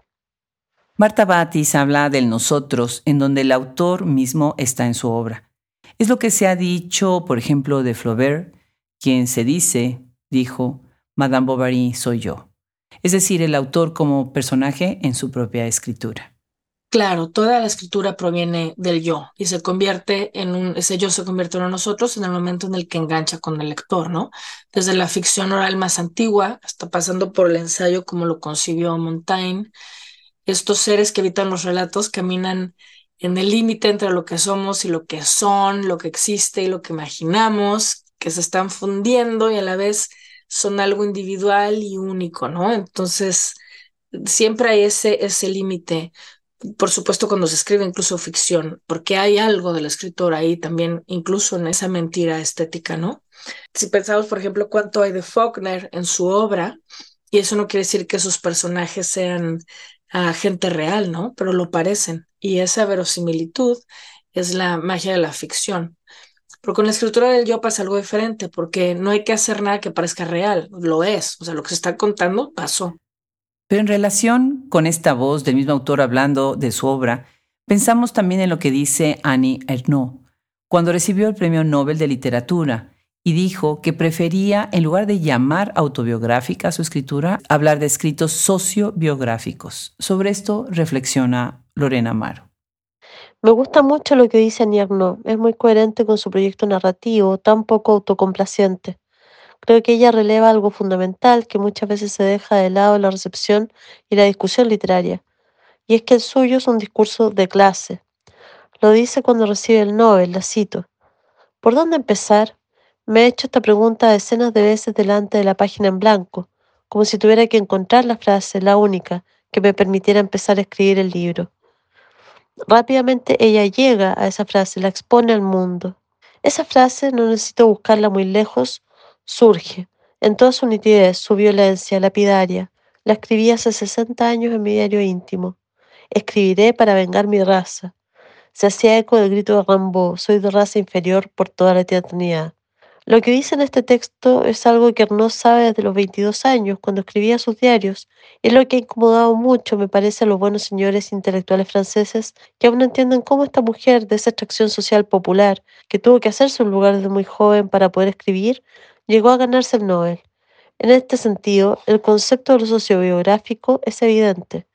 Marta Batis habla del nosotros, en donde el autor mismo está en su obra. Es lo que se ha dicho, por ejemplo, de Flaubert, quien se dice, dijo, Madame Bovary soy yo. Es decir, el autor como personaje en su propia escritura. Claro, toda la escritura proviene del yo y se convierte en un, ese yo se convierte en nosotros en el momento en el que engancha con el lector, ¿no? Desde la ficción oral más antigua hasta pasando por el ensayo como lo concibió Montaigne, estos seres que habitan los relatos caminan en el límite entre lo que somos y lo que son, lo que existe y lo que imaginamos, que se están fundiendo y a la vez son algo individual y único, ¿no? Entonces, siempre hay ese, ese límite. Por supuesto, cuando se escribe incluso ficción, porque hay algo del escritor ahí también, incluso en esa mentira estética, ¿no? Si pensamos, por ejemplo, cuánto hay de Faulkner en su obra, y eso no quiere decir que sus personajes sean a gente real, ¿no? Pero lo parecen. Y esa verosimilitud es la magia de la ficción. Pero con la escritura del yo pasa algo diferente, porque no hay que hacer nada que parezca real, lo es, o sea, lo que se está contando pasó. Pero en relación con esta voz del mismo autor hablando de su obra, pensamos también en lo que dice Annie Ernaux cuando recibió el Premio Nobel de Literatura y dijo que prefería, en lugar de llamar autobiográfica su escritura, hablar de escritos sociobiográficos. Sobre esto reflexiona Lorena Amaro. Me gusta mucho lo que dice Nierno, es muy coherente con su proyecto narrativo, tan poco autocomplaciente. Creo que ella releva algo fundamental que muchas veces se deja de lado en la recepción y la discusión literaria, y es que el suyo es un discurso de clase. Lo dice cuando recibe el Nobel, la cito. ¿Por dónde empezar? Me he hecho esta pregunta decenas de veces delante de la página en blanco, como si tuviera que encontrar la frase, la única, que me permitiera empezar a escribir el libro. Rápidamente ella llega a esa frase, la expone al mundo. Esa frase, no necesito buscarla muy lejos, surge en toda su nitidez, su violencia lapidaria. La escribí hace 60 años en mi diario íntimo. Escribiré para vengar mi raza. Se hacía eco del grito de Rambo, soy de raza inferior por toda la eternidad. Lo que dice en este texto es algo que Arnaud sabe desde los 22 años, cuando escribía sus diarios, y es lo que ha incomodado mucho, me parece, a los buenos señores intelectuales franceses, que aún no entienden cómo esta mujer de esa extracción social popular, que tuvo que hacerse un lugar desde muy joven para poder escribir, llegó a ganarse el Nobel. En este sentido, el concepto de lo sociobiográfico es evidente.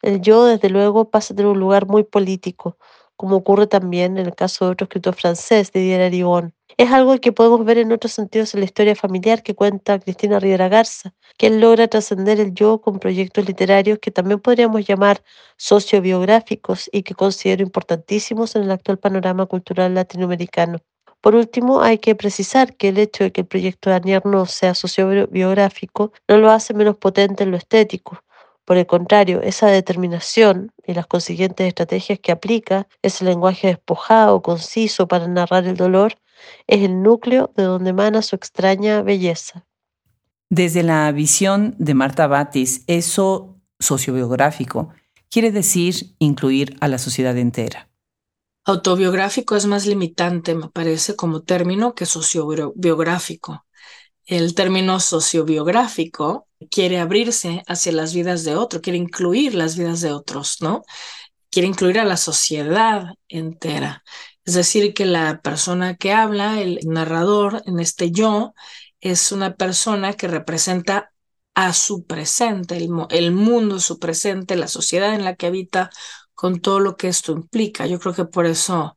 El yo, desde luego, pasa a tener un lugar muy político, como ocurre también en el caso de otro escritor francés, Didier Arigon. Es algo que podemos ver en otros sentidos en la historia familiar que cuenta Cristina Rivera Garza, él logra trascender el yo con proyectos literarios que también podríamos llamar sociobiográficos y que considero importantísimos en el actual panorama cultural latinoamericano. Por último, hay que precisar que el hecho de que el proyecto de Anier no sea sociobiográfico no lo hace menos potente en lo estético. Por el contrario, esa determinación y las consiguientes estrategias que aplica, ese lenguaje despojado, conciso para narrar el dolor, es el núcleo de donde emana su extraña belleza. Desde la visión de Marta Batis, eso sociobiográfico quiere decir incluir a la sociedad entera. Autobiográfico es más limitante, me parece, como término que sociobiográfico. El término sociobiográfico quiere abrirse hacia las vidas de otro, quiere incluir las vidas de otros, ¿no? quiere incluir a la sociedad entera. Es decir, que la persona que habla, el narrador en este yo, es una persona que representa a su presente, el, mundo, su presente, la sociedad en la que habita, con todo lo que esto implica. Yo creo que por eso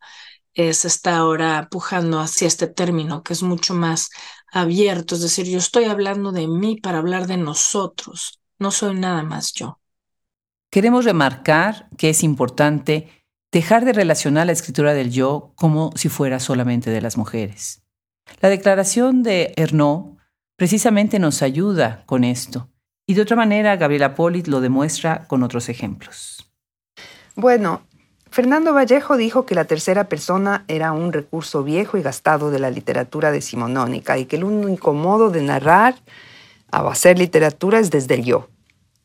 eh, se está ahora pujando hacia este término, que es mucho más abierto. Es decir, yo estoy hablando de mí para hablar de nosotros. No soy nada más yo. Queremos remarcar que es importante dejar de relacionar la escritura del yo como si fuera solamente de las mujeres. La declaración de Ernaud precisamente nos ayuda con esto. Y de otra manera, Gabriela Polit lo demuestra con otros ejemplos. Bueno, Fernando Vallejo dijo que la tercera persona era un recurso viejo y gastado de la literatura decimonónica y que el único modo de narrar o hacer literatura es desde el yo.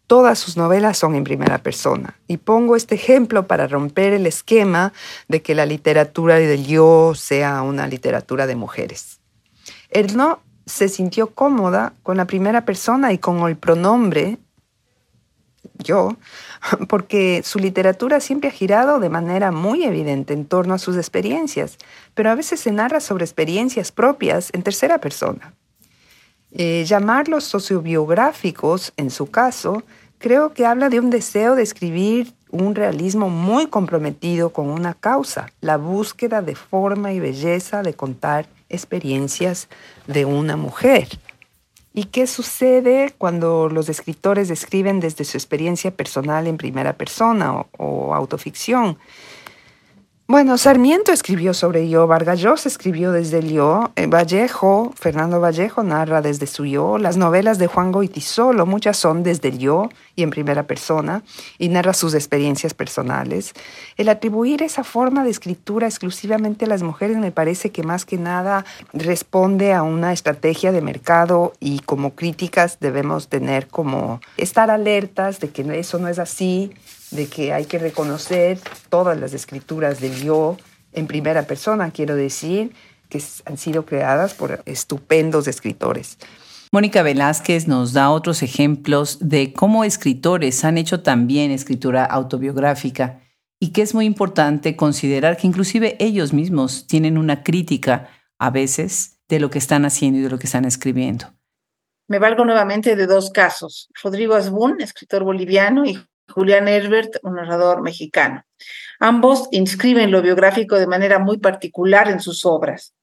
Todas sus novelas son en primera persona. Y pongo este ejemplo para romper el esquema de que la literatura del yo sea una literatura de mujeres. no se sintió cómoda con la primera persona y con el pronombre yo, (laughs) porque su literatura siempre ha girado de manera muy evidente en torno a sus experiencias, pero a veces se narra sobre experiencias propias en tercera persona. Eh, llamarlos sociobiográficos, en su caso, creo que habla de un deseo de escribir un realismo muy comprometido con una causa, la búsqueda de forma y belleza de contar experiencias de una mujer. ¿Y qué sucede cuando los escritores describen desde su experiencia personal en primera persona o, o autoficción? Bueno, Sarmiento escribió sobre yo, Vargas Llosa escribió desde el yo, eh, Vallejo, Fernando Vallejo narra desde su yo, las novelas de Juan Goitisolo, muchas son desde el yo y en primera persona, y narra sus experiencias personales. El atribuir esa forma de escritura exclusivamente a las mujeres me parece que más que nada responde a una estrategia de mercado y como críticas debemos tener como estar alertas de que eso no es así, de que hay que reconocer todas las escrituras del yo en primera persona, quiero decir, que han sido creadas por estupendos escritores. Mónica Velázquez nos da otros ejemplos de cómo escritores han hecho también escritura autobiográfica y que es muy importante considerar que inclusive ellos mismos tienen una crítica a veces de lo que están haciendo y de lo que están escribiendo. Me valgo nuevamente de dos casos. Rodrigo Asbun, escritor boliviano, y Julián Herbert, un narrador mexicano. Ambos inscriben lo biográfico de manera muy particular en sus obras.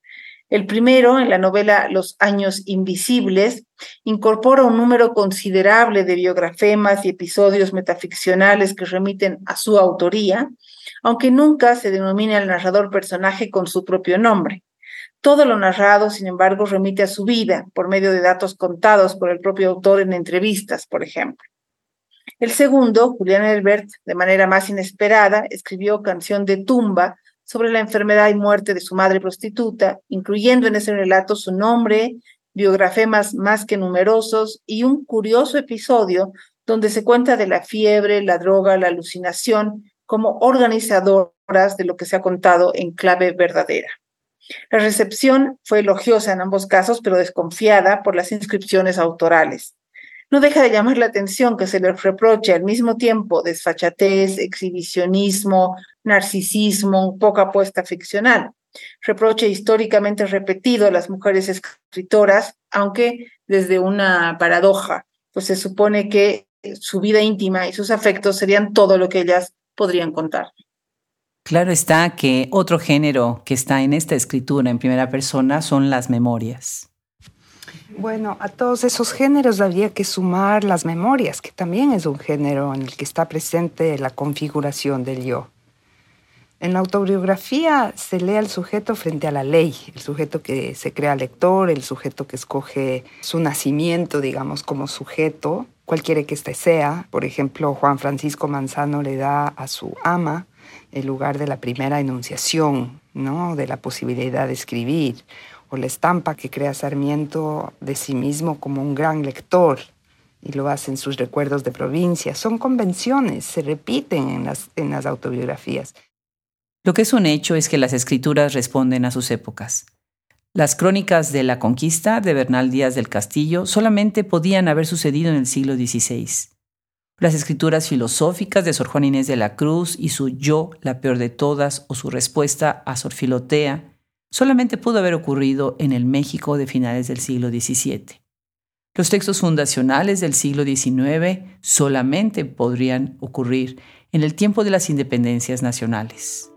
El primero, en la novela Los años invisibles, incorpora un número considerable de biografemas y episodios metaficcionales que remiten a su autoría, aunque nunca se denomina al narrador personaje con su propio nombre. Todo lo narrado, sin embargo, remite a su vida por medio de datos contados por el propio autor en entrevistas, por ejemplo. El segundo, Julián Herbert, de manera más inesperada, escribió Canción de tumba sobre la enfermedad y muerte de su madre prostituta, incluyendo en ese relato su nombre, biografemas más que numerosos y un curioso episodio donde se cuenta de la fiebre, la droga, la alucinación como organizadoras de lo que se ha contado en clave verdadera. La recepción fue elogiosa en ambos casos, pero desconfiada por las inscripciones autorales. No deja de llamar la atención que se le reproche al mismo tiempo desfachatez, exhibicionismo, narcisismo, poca apuesta ficcional. Reproche históricamente repetido a las mujeres escritoras, aunque desde una paradoja, pues se supone que su vida íntima y sus afectos serían todo lo que ellas podrían contar. Claro está que otro género que está en esta escritura en primera persona son las memorias. Bueno, a todos esos géneros habría que sumar las memorias, que también es un género en el que está presente la configuración del yo. En la autobiografía se lee al sujeto frente a la ley, el sujeto que se crea lector, el sujeto que escoge su nacimiento, digamos, como sujeto, cualquiera que éste sea. Por ejemplo, Juan Francisco Manzano le da a su ama el lugar de la primera enunciación, ¿no? de la posibilidad de escribir o la estampa que crea Sarmiento de sí mismo como un gran lector y lo hace en sus recuerdos de provincia. Son convenciones, se repiten en las, en las autobiografías. Lo que es un hecho es que las escrituras responden a sus épocas. Las crónicas de la conquista de Bernal Díaz del Castillo solamente podían haber sucedido en el siglo XVI. Las escrituras filosóficas de Sor Juan Inés de la Cruz y su Yo, la peor de todas, o su respuesta a Sor Filotea, solamente pudo haber ocurrido en el México de finales del siglo XVII. Los textos fundacionales del siglo XIX solamente podrían ocurrir en el tiempo de las independencias nacionales.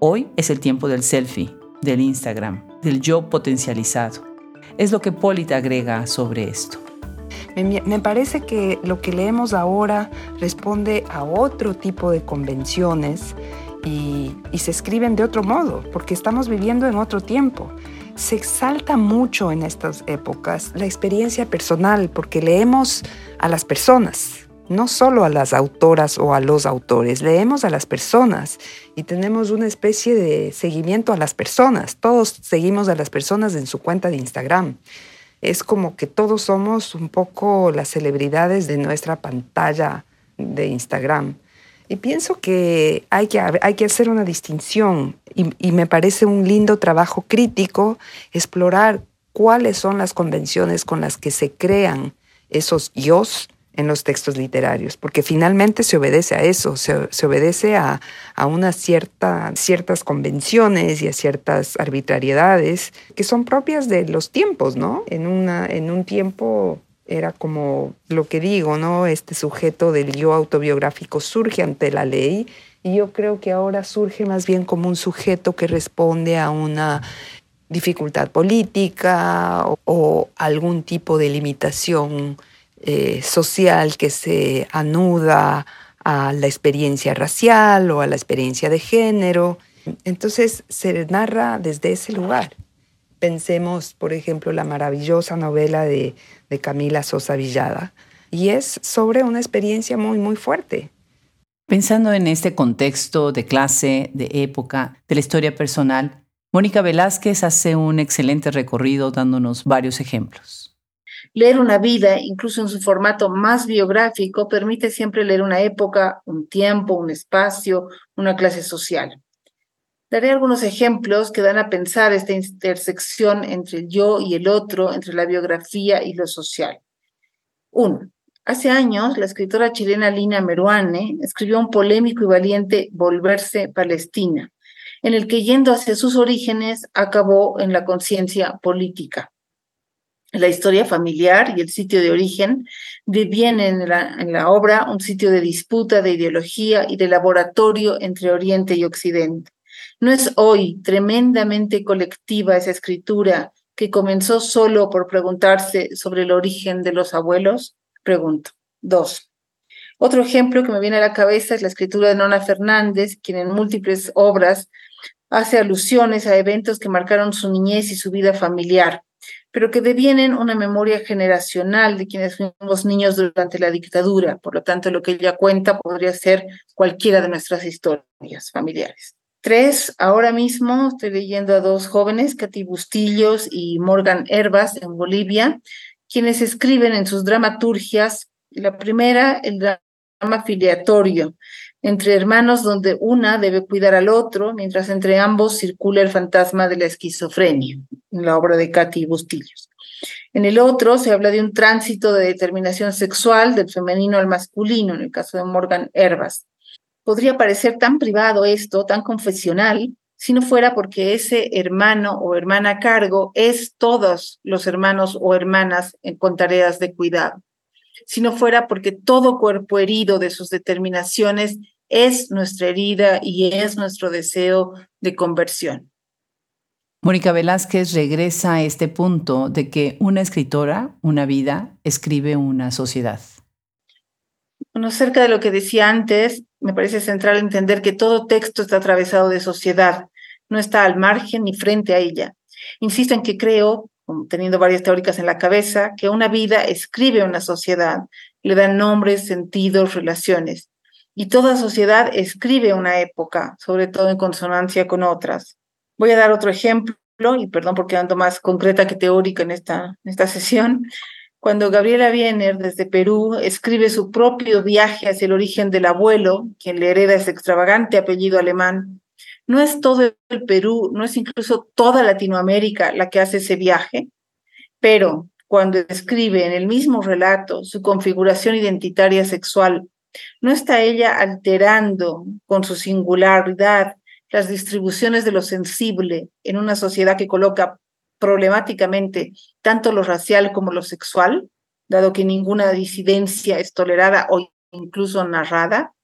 Hoy es el tiempo del selfie, del Instagram, del yo potencializado. Es lo que Polita agrega sobre esto. Me, parece que lo que leemos ahora responde a otro tipo de convenciones y, se escriben de otro modo, porque estamos viviendo en otro tiempo. Se exalta mucho en estas épocas la experiencia personal, porque leemos a las personas, no solo a las autoras o a los autores, leemos a las personas y tenemos una especie de seguimiento a las personas. Todos seguimos a las personas en su cuenta de Instagram. Es como que todos somos un poco las celebridades de nuestra pantalla de Instagram. Y pienso que hay que, hay que hacer una distinción y, me parece un lindo trabajo crítico explorar cuáles son las convenciones con las que se crean esos yos en los textos literarios, porque finalmente se obedece a eso, se, obedece a, a unas ciertas convenciones y a ciertas arbitrariedades que son propias de los tiempos, ¿no? En, una, en un tiempo era como lo que digo, ¿no? Este sujeto del yo autobiográfico surge ante la ley y yo creo que ahora surge más bien como un sujeto que responde a una dificultad política o, algún tipo de limitación eh, social que se anuda a la experiencia racial o a la experiencia de género. Entonces se narra desde ese lugar. Pensemos, por ejemplo, la maravillosa novela de, de Camila Sosa Villada, y es sobre una experiencia muy, muy fuerte. Pensando en este contexto de clase, de época, de la historia personal, Mónica Velázquez hace un excelente recorrido dándonos varios ejemplos. Leer una vida, incluso en su formato más biográfico, permite siempre leer una época, un tiempo, un espacio, una clase social. Daré algunos ejemplos que dan a pensar esta intersección entre el yo y el otro, entre la biografía y lo social. Uno, hace años la escritora chilena Lina Meruane escribió un polémico y valiente Volverse Palestina, en el que yendo hacia sus orígenes acabó en la conciencia política la historia familiar y el sitio de origen devienen en la, en la obra un sitio de disputa, de ideología y de laboratorio entre Oriente y Occidente. No es hoy tremendamente colectiva esa escritura que comenzó solo por preguntarse sobre el origen de los abuelos? Pregunto. Dos. Otro ejemplo que me viene a la cabeza es la escritura de Nona Fernández, quien en múltiples obras hace alusiones a eventos que marcaron su niñez y su vida familiar pero que devienen una memoria generacional de quienes fuimos niños durante la dictadura. Por lo tanto, lo que ella cuenta podría ser cualquiera de nuestras historias familiares. Tres, ahora mismo estoy leyendo a dos jóvenes, Katy Bustillos y Morgan Herbas, en Bolivia, quienes escriben en sus dramaturgias, la primera, el drama filiatorio, entre hermanos donde una debe cuidar al otro, mientras entre ambos circula el fantasma de la esquizofrenia, en la obra de Katy Bustillos. En el otro se habla de un tránsito de determinación sexual del femenino al masculino, en el caso de Morgan Herbas. Podría parecer tan privado esto, tan confesional, si no fuera porque ese hermano o hermana a cargo es todos los hermanos o hermanas con tareas de cuidado si no fuera porque todo cuerpo herido de sus determinaciones es nuestra herida y es nuestro deseo de conversión. Mónica Velázquez regresa a este punto de que una escritora, una vida, escribe una sociedad. Bueno, cerca de lo que decía antes, me parece central entender que todo texto está atravesado de sociedad, no está al margen ni frente a ella. Insisto en que creo teniendo varias teóricas en la cabeza, que una vida escribe una sociedad, le da nombres, sentidos, relaciones. Y toda sociedad escribe una época, sobre todo en consonancia con otras. Voy a dar otro ejemplo, y perdón porque ando más concreta que teórica en esta, en esta sesión. Cuando Gabriela Wiener, desde Perú, escribe su propio viaje hacia el origen del abuelo, quien le hereda ese extravagante apellido alemán, no es todo el Perú, no es incluso toda Latinoamérica la que hace ese viaje, pero cuando escribe en el mismo relato su configuración identitaria sexual, ¿no está ella alterando con su singularidad las distribuciones de lo sensible en una sociedad que coloca problemáticamente tanto lo racial como lo sexual, dado que ninguna disidencia es tolerada o incluso narrada?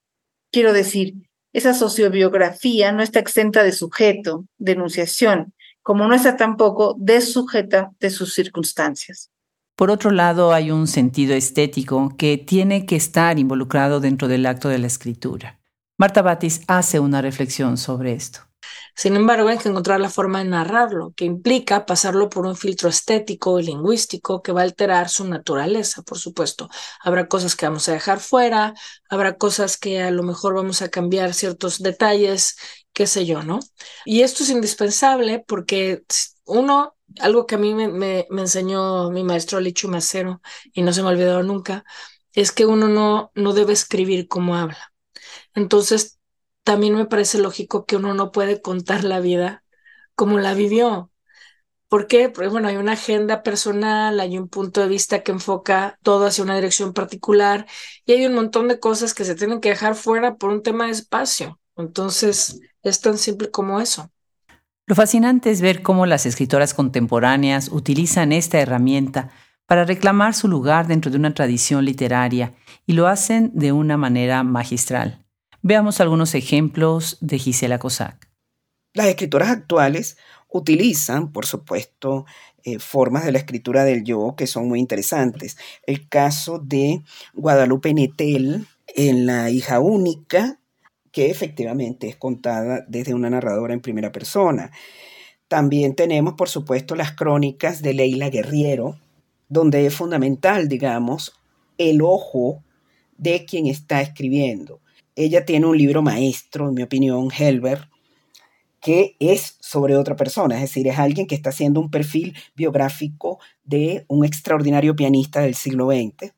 Quiero decir, esa sociobiografía no está exenta de sujeto, de enunciación, como no está tampoco desujeta de sus circunstancias. Por otro lado, hay un sentido estético que tiene que estar involucrado dentro del acto de la escritura. Marta Batis hace una reflexión sobre esto. Sin embargo, hay que encontrar la forma de narrarlo, que implica pasarlo por un filtro estético y lingüístico que va a alterar su naturaleza, por supuesto. Habrá cosas que vamos a dejar fuera, habrá cosas que a lo mejor vamos a cambiar ciertos detalles, qué sé yo, ¿no? Y esto es indispensable porque uno, algo que a mí me, me, enseñó mi maestro Lichu Macero y no se me ha olvidado nunca, es que uno no, no debe escribir como habla. Entonces, también me parece lógico que uno no puede contar la vida como la vivió. ¿Por qué? Porque bueno, hay una agenda personal, hay un punto de vista que enfoca todo hacia una dirección particular y hay un montón de cosas que se tienen que dejar fuera por un tema de espacio. Entonces, es tan simple como eso. Lo fascinante es ver cómo las escritoras contemporáneas utilizan esta herramienta para reclamar su lugar dentro de una tradición literaria y lo hacen de una manera magistral. Veamos algunos ejemplos de Gisela Cossack. Las escritoras actuales utilizan, por supuesto, eh, formas de la escritura del yo que son muy interesantes. El caso de Guadalupe Netel en La hija única, que efectivamente es contada desde una narradora en primera persona. También tenemos, por supuesto, las crónicas de Leila Guerriero, donde es fundamental, digamos, el ojo de quien está escribiendo ella tiene un libro maestro, en mi opinión, Helber, que es sobre otra persona, es decir, es alguien que está haciendo un perfil biográfico de un extraordinario pianista del siglo XX,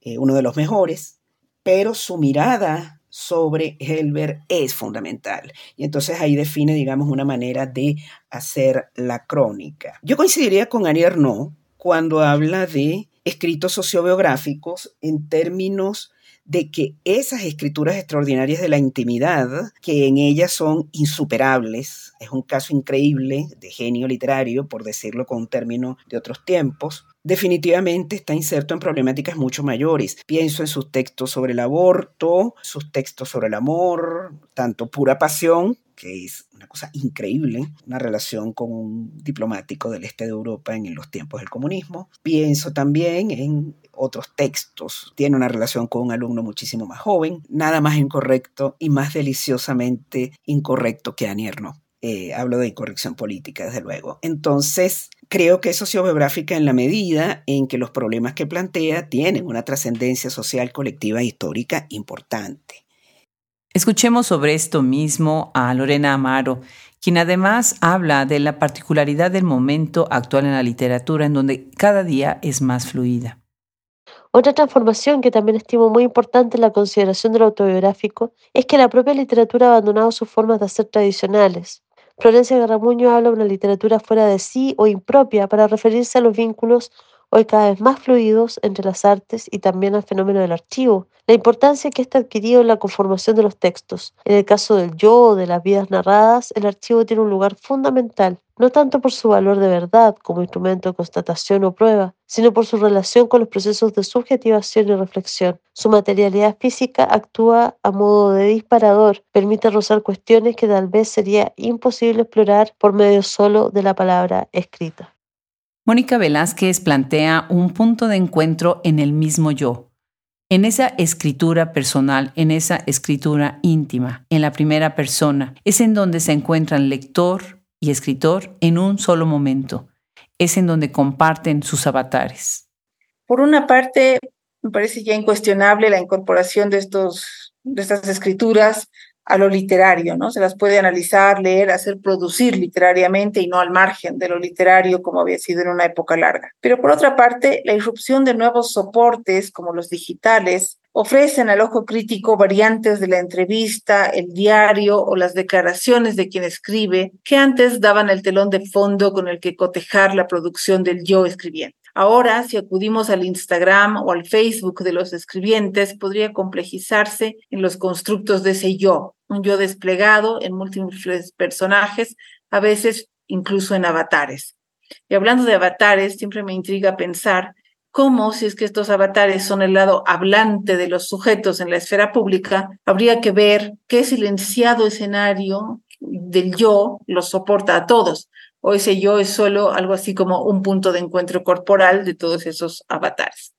eh, uno de los mejores, pero su mirada sobre Helber es fundamental. Y entonces ahí define, digamos, una manera de hacer la crónica. Yo coincidiría con Annie Ernaux cuando habla de escritos sociobiográficos en términos de que esas escrituras extraordinarias de la intimidad, que en ellas son insuperables, es un caso increíble de genio literario, por decirlo con un término de otros tiempos, definitivamente está inserto en problemáticas mucho mayores. Pienso en sus textos sobre el aborto, sus textos sobre el amor, tanto pura pasión que es una cosa increíble, una relación con un diplomático del este de Europa en los tiempos del comunismo. Pienso también en otros textos. Tiene una relación con un alumno muchísimo más joven, nada más incorrecto y más deliciosamente incorrecto que Anierno. Eh, hablo de incorrección política, desde luego. Entonces, creo que es sociobiográfica en la medida en que los problemas que plantea tienen una trascendencia social, colectiva e histórica importante. Escuchemos sobre esto mismo a Lorena Amaro, quien además habla de la particularidad del momento actual en la literatura, en donde cada día es más fluida. Otra transformación que también estimo muy importante en la consideración del autobiográfico es que la propia literatura ha abandonado sus formas de hacer tradicionales. Florencia Garramuño habla de una literatura fuera de sí o impropia para referirse a los vínculos hoy cada vez más fluidos entre las artes y también al fenómeno del archivo, la importancia que ha adquirido en la conformación de los textos. En el caso del yo o de las vidas narradas, el archivo tiene un lugar fundamental, no tanto por su valor de verdad como instrumento de constatación o prueba, sino por su relación con los procesos de subjetivación y reflexión. Su materialidad física actúa a modo de disparador, permite rozar cuestiones que tal vez sería imposible explorar por medio solo de la palabra escrita. Mónica Velázquez plantea un punto de encuentro en el mismo yo, en esa escritura personal, en esa escritura íntima, en la primera persona, es en donde se encuentran lector y escritor en un solo momento, es en donde comparten sus avatares. Por una parte, me parece ya incuestionable la incorporación de, estos, de estas escrituras a lo literario, ¿no? Se las puede analizar, leer, hacer producir literariamente y no al margen de lo literario como había sido en una época larga. Pero por otra parte, la irrupción de nuevos soportes como los digitales ofrecen al ojo crítico variantes de la entrevista, el diario o las declaraciones de quien escribe que antes daban el telón de fondo con el que cotejar la producción del yo escribiente. Ahora, si acudimos al Instagram o al Facebook de los escribientes, podría complejizarse en los constructos de ese yo, un yo desplegado en múltiples personajes, a veces incluso en avatares. Y hablando de avatares, siempre me intriga pensar cómo, si es que estos avatares son el lado hablante de los sujetos en la esfera pública, habría que ver qué silenciado escenario del yo los soporta a todos o ese yo es solo algo así como un punto de encuentro corporal de todos esos avatares.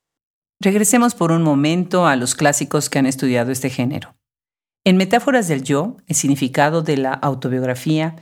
Regresemos por un momento a los clásicos que han estudiado este género. En Metáforas del Yo, el significado de la autobiografía,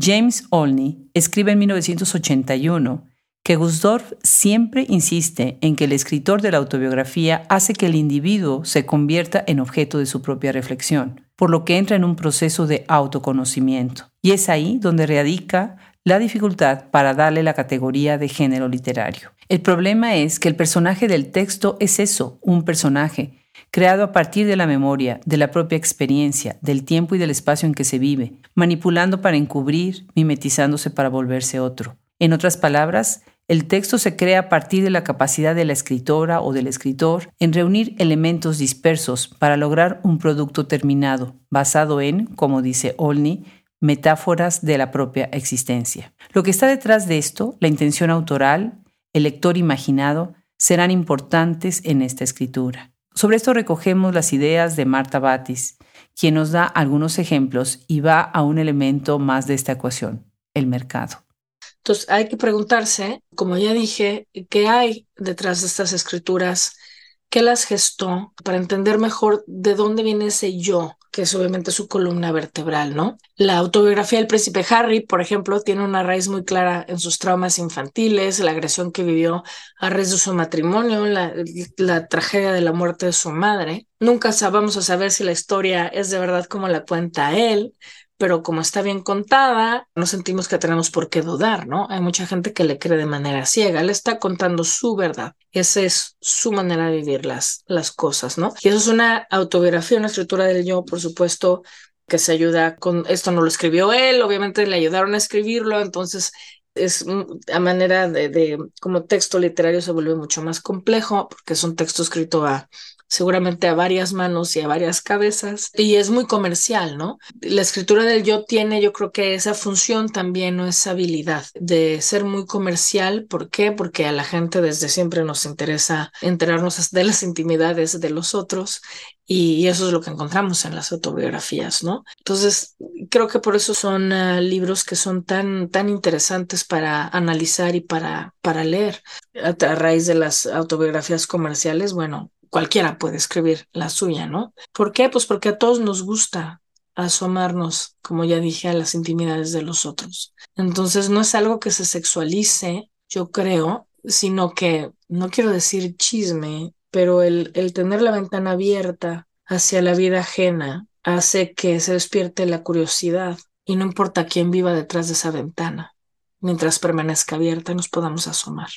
James Olney escribe en 1981 que Gusdorf siempre insiste en que el escritor de la autobiografía hace que el individuo se convierta en objeto de su propia reflexión, por lo que entra en un proceso de autoconocimiento. Y es ahí donde radica la dificultad para darle la categoría de género literario. El problema es que el personaje del texto es eso, un personaje, creado a partir de la memoria, de la propia experiencia, del tiempo y del espacio en que se vive, manipulando para encubrir, mimetizándose para volverse otro. En otras palabras, el texto se crea a partir de la capacidad de la escritora o del escritor en reunir elementos dispersos para lograr un producto terminado, basado en, como dice Olney, metáforas de la propia existencia. Lo que está detrás de esto, la intención autoral, el lector imaginado, serán importantes en esta escritura. Sobre esto recogemos las ideas de Marta Batis, quien nos da algunos ejemplos y va a un elemento más de esta ecuación, el mercado. Entonces hay que preguntarse, como ya dije, ¿qué hay detrás de estas escrituras? ¿Qué las gestó para entender mejor de dónde viene ese yo que es obviamente su columna vertebral, ¿no? La autobiografía del príncipe Harry, por ejemplo, tiene una raíz muy clara en sus traumas infantiles, la agresión que vivió a raíz de su matrimonio, la, tragedia de la muerte de su madre. Nunca vamos a saber si la historia es de verdad como la cuenta él, pero como está bien contada, no sentimos que tenemos por qué dudar, ¿no? Hay mucha gente que le cree de manera ciega, le está contando su verdad. Esa es su manera de vivir las, las cosas, ¿no? Y eso es una autobiografía, una escritura del yo, por supuesto, que se ayuda con, esto no lo escribió él, obviamente le ayudaron a escribirlo, entonces es a manera de, de, como texto literario se vuelve mucho más complejo porque es un texto escrito a seguramente a varias manos y a varias cabezas, y es muy comercial, ¿no? La escritura del yo tiene, yo creo que esa función también, o esa habilidad de ser muy comercial. ¿Por qué? Porque a la gente desde siempre nos interesa enterarnos (laughs) de las intimidades de los otros y eso es lo que encontramos en las autobiografías, ¿no? Entonces, creo que por eso son uh, libros que son tan, tan interesantes para analizar y para, para leer. a raíz de las autobiografías comerciales, bueno, cualquiera puede escribir la suya, ¿no? ¿Por qué? Pues porque a todos nos gusta asomarnos, como ya dije, a las intimidades de los otros. Entonces no es algo que se sexualice, yo creo, sino que, no quiero decir chisme, pero el, el tener la ventana abierta hacia la vida ajena hace que se despierte la curiosidad y no importa quién viva detrás de esa ventana, mientras permanezca abierta nos podamos asomar.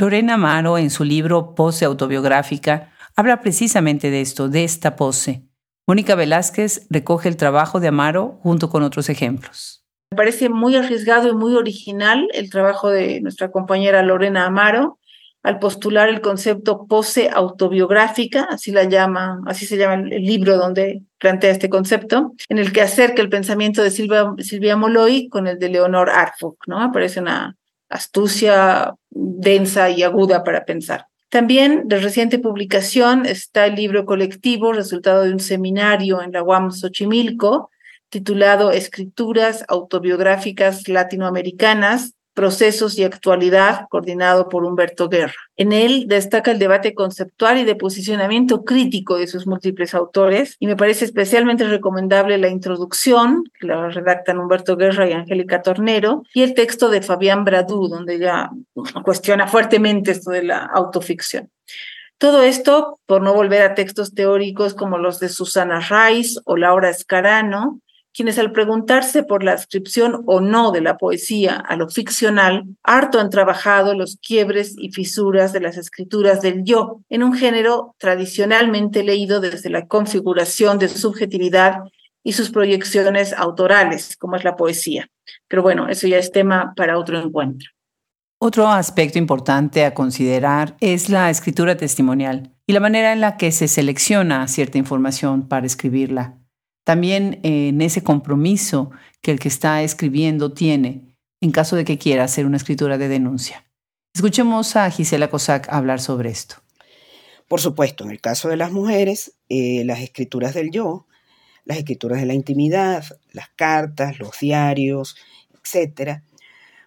Lorena Amaro, en su libro Pose autobiográfica, habla precisamente de esto, de esta pose. Mónica Velázquez recoge el trabajo de Amaro junto con otros ejemplos. Me parece muy arriesgado y muy original el trabajo de nuestra compañera Lorena Amaro al postular el concepto pose autobiográfica, así la llama, así se llama el libro donde plantea este concepto, en el que acerca el pensamiento de Silvia, Silvia Molloy con el de Leonor Arfuk, ¿no? Aparece una astucia densa y aguda para pensar. También de reciente publicación está el libro colectivo, resultado de un seminario en la UAM Xochimilco, titulado Escrituras autobiográficas latinoamericanas, Procesos y Actualidad, coordinado por Humberto Guerra. En él destaca el debate conceptual y de posicionamiento crítico de sus múltiples autores y me parece especialmente recomendable la introducción, que la redactan Humberto Guerra y Angélica Tornero, y el texto de Fabián Bradú, donde ya cuestiona fuertemente esto de la autoficción. Todo esto por no volver a textos teóricos como los de Susana Rice o Laura Escarano, quienes al preguntarse por la ascripción o no de la poesía a lo ficcional, harto han trabajado los quiebres y fisuras de las escrituras del yo, en un género tradicionalmente leído desde la configuración de subjetividad y sus proyecciones autorales, como es la poesía. Pero bueno, eso ya es tema para otro encuentro. Otro aspecto importante a considerar es la escritura testimonial y la manera en la que se selecciona cierta información para escribirla. También en ese compromiso que el que está escribiendo tiene en caso de que quiera hacer una escritura de denuncia. Escuchemos a Gisela Cossack hablar sobre esto. Por supuesto, en el caso de las mujeres, eh, las escrituras del yo, las escrituras de la intimidad, las cartas, los diarios, etcétera,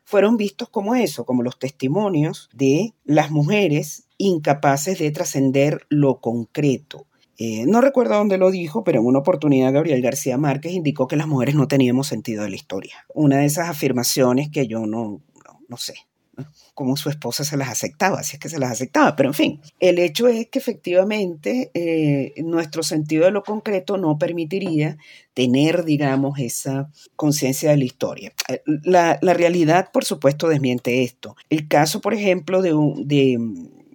fueron vistos como eso, como los testimonios de las mujeres incapaces de trascender lo concreto. Eh, no recuerdo dónde lo dijo, pero en una oportunidad Gabriel García Márquez indicó que las mujeres no teníamos sentido de la historia. Una de esas afirmaciones que yo no, no sé, cómo su esposa se las aceptaba, si es que se las aceptaba, pero en fin, el hecho es que efectivamente eh, nuestro sentido de lo concreto no permitiría tener, digamos, esa conciencia de la historia. Eh, la, realidad, por supuesto, desmiente esto. El caso, por ejemplo, de, de,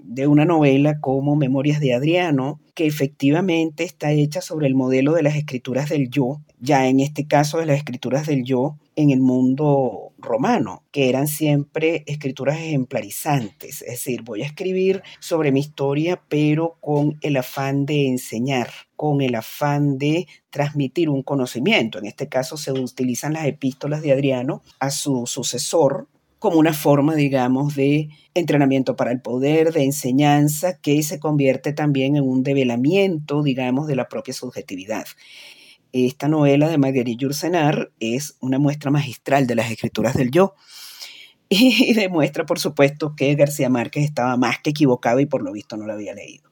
de una novela como Memorias de Adriano, que efectivamente está hecha sobre el modelo de las escrituras del yo, ya en este caso de las escrituras del yo en el mundo romano, que eran siempre escrituras ejemplarizantes, es decir, voy a escribir sobre mi historia, pero con el afán de enseñar, con el afán de transmitir un conocimiento. En este caso se utilizan las epístolas de Adriano a su sucesor como una forma, digamos, de entrenamiento para el poder, de enseñanza, que se convierte también en un develamiento, digamos, de la propia subjetividad. Esta novela de Marguerite Yourcenar es una muestra magistral de las escrituras del yo (laughs) y demuestra, por supuesto, que García Márquez estaba más que equivocado y por lo visto no lo había leído.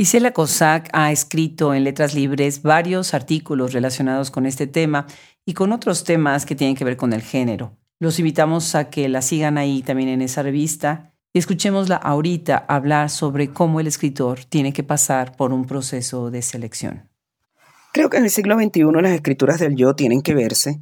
Isela Cossack ha escrito en Letras Libres varios artículos relacionados con este tema y con otros temas que tienen que ver con el género. Los invitamos a que la sigan ahí también en esa revista y escuchémosla ahorita hablar sobre cómo el escritor tiene que pasar por un proceso de selección. Creo que en el siglo XXI las escrituras del yo tienen que verse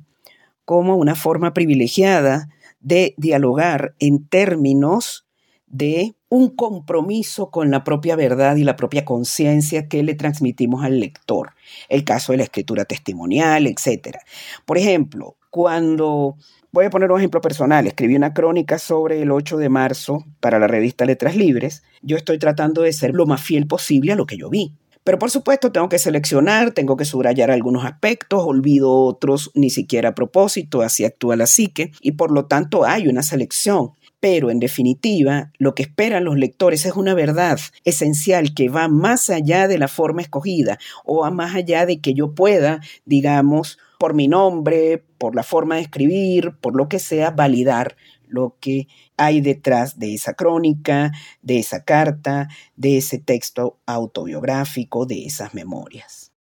como una forma privilegiada de dialogar en términos de un compromiso con la propia verdad y la propia conciencia que le transmitimos al lector. El caso de la escritura testimonial, etc. Por ejemplo, cuando, voy a poner un ejemplo personal, escribí una crónica sobre el 8 de marzo para la revista Letras Libres, yo estoy tratando de ser lo más fiel posible a lo que yo vi. Pero por supuesto tengo que seleccionar, tengo que subrayar algunos aspectos, olvido otros ni siquiera a propósito, así actúa la psique, y por lo tanto hay una selección. Pero en definitiva, lo que esperan los lectores es una verdad esencial que va más allá de la forma escogida o a más allá de que yo pueda, digamos, por mi nombre, por la forma de escribir, por lo que sea, validar lo que hay detrás de esa crónica, de esa carta, de ese texto autobiográfico, de esas memorias.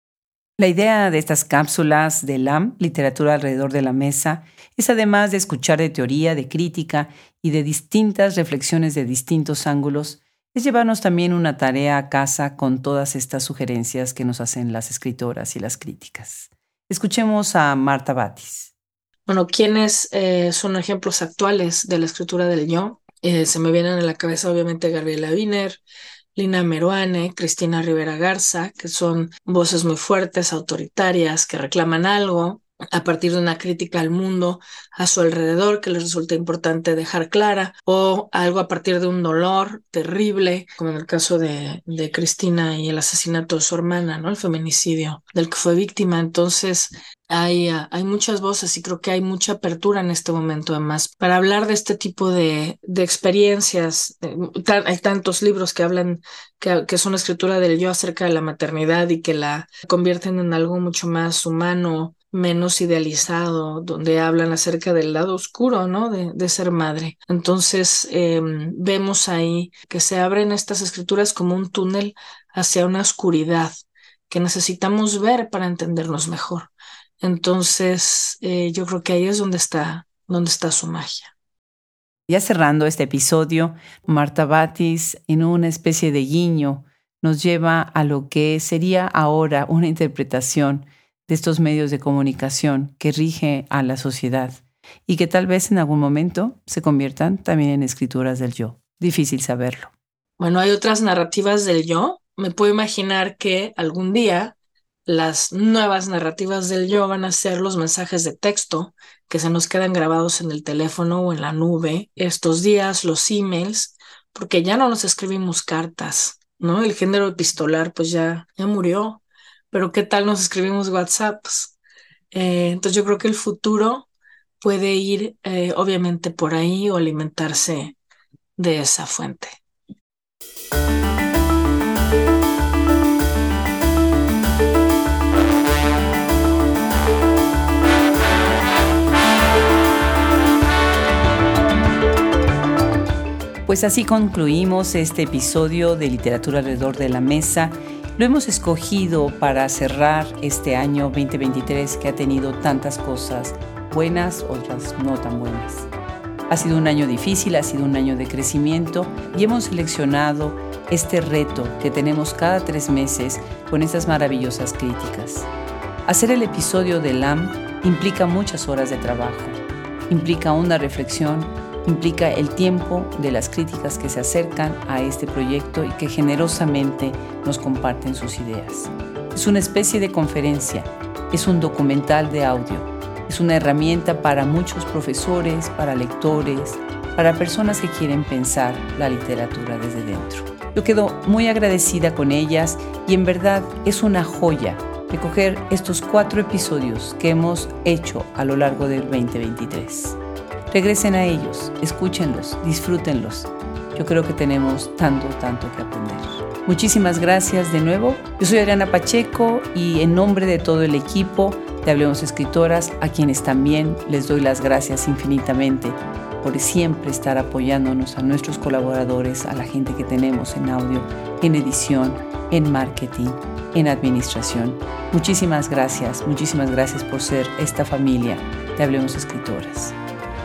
La idea de estas cápsulas de LAM, literatura alrededor de la mesa, es además de escuchar de teoría, de crítica y de distintas reflexiones de distintos ángulos, es llevarnos también una tarea a casa con todas estas sugerencias que nos hacen las escritoras y las críticas. Escuchemos a Marta Batis. Bueno, ¿quiénes eh, son ejemplos actuales de la escritura del yo? Eh, se me vienen a la cabeza obviamente Gabriela Wiener, Lina Meruane, Cristina Rivera Garza, que son voces muy fuertes, autoritarias, que reclaman algo a partir de una crítica al mundo a su alrededor que les resulta importante dejar clara o algo a partir de un dolor terrible, como en el caso de, de Cristina y el asesinato de su hermana, ¿no? El feminicidio del que fue víctima. Entonces, hay, ah, hay muchas voces y creo que hay mucha apertura en este momento además para hablar de este tipo de, de experiencias. Eh, hay tantos libros que hablan, que, que son escritura del yo acerca de la maternidad y que la convierten en algo mucho más humano, menos idealizado, donde hablan acerca del lado oscuro, ¿no? De, ser madre. Entonces, em, vemos ahí que se abren estas escrituras como un túnel hacia una oscuridad que necesitamos ver para entendernos mejor. Entonces, eh, yo creo que ahí es donde está, donde está su magia. Ya cerrando este episodio, Marta Batis, en una especie de guiño, nos lleva a lo que sería ahora una interpretación de estos medios de comunicación que rige a la sociedad y que tal vez en algún momento se conviertan también en escrituras del yo. Difícil saberlo. Bueno, hay otras narrativas del yo. Me puedo imaginar que algún día las nuevas narrativas del yo van a ser los mensajes de texto que se nos quedan grabados en el teléfono o en la nube estos días, los emails, porque ya no nos escribimos cartas, ¿no? El género epistolar pues ya, ya murió, pero ¿qué tal nos escribimos WhatsApps? Eh, entonces yo creo que el futuro puede ir eh, obviamente por ahí o alimentarse de esa fuente. Pues así concluimos este episodio de Literatura alrededor de la mesa. Lo hemos escogido para cerrar este año 2023 que ha tenido tantas cosas buenas, otras no tan buenas. Ha sido un año difícil, ha sido un año de crecimiento y hemos seleccionado este reto que tenemos cada tres meses con estas maravillosas críticas. Hacer el episodio de LAM implica muchas horas de trabajo, implica una reflexión implica el tiempo de las críticas que se acercan a este proyecto y que generosamente nos comparten sus ideas. Es una especie de conferencia, es un documental de audio, es una herramienta para muchos profesores, para lectores, para personas que quieren pensar la literatura desde dentro. Yo quedo muy agradecida con ellas y en verdad es una joya recoger estos cuatro episodios que hemos hecho a lo largo del 2023. Regresen a ellos, escúchenlos, disfrútenlos. Yo creo que tenemos tanto, tanto que aprender. Muchísimas gracias de nuevo. Yo soy Adriana Pacheco y en nombre de todo el equipo de Hablemos Escritoras, a quienes también les doy las gracias infinitamente por siempre estar apoyándonos a nuestros colaboradores, a la gente que tenemos en audio, en edición, en marketing, en administración. Muchísimas gracias, muchísimas gracias por ser esta familia de Hablemos Escritoras.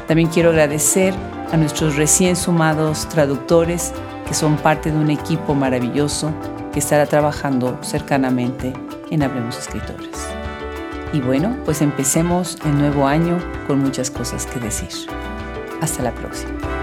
También quiero agradecer a nuestros recién sumados traductores que son parte de un equipo maravilloso que estará trabajando cercanamente en Hablemos Escritores. Y bueno, pues empecemos el nuevo año con muchas cosas que decir. Hasta la próxima.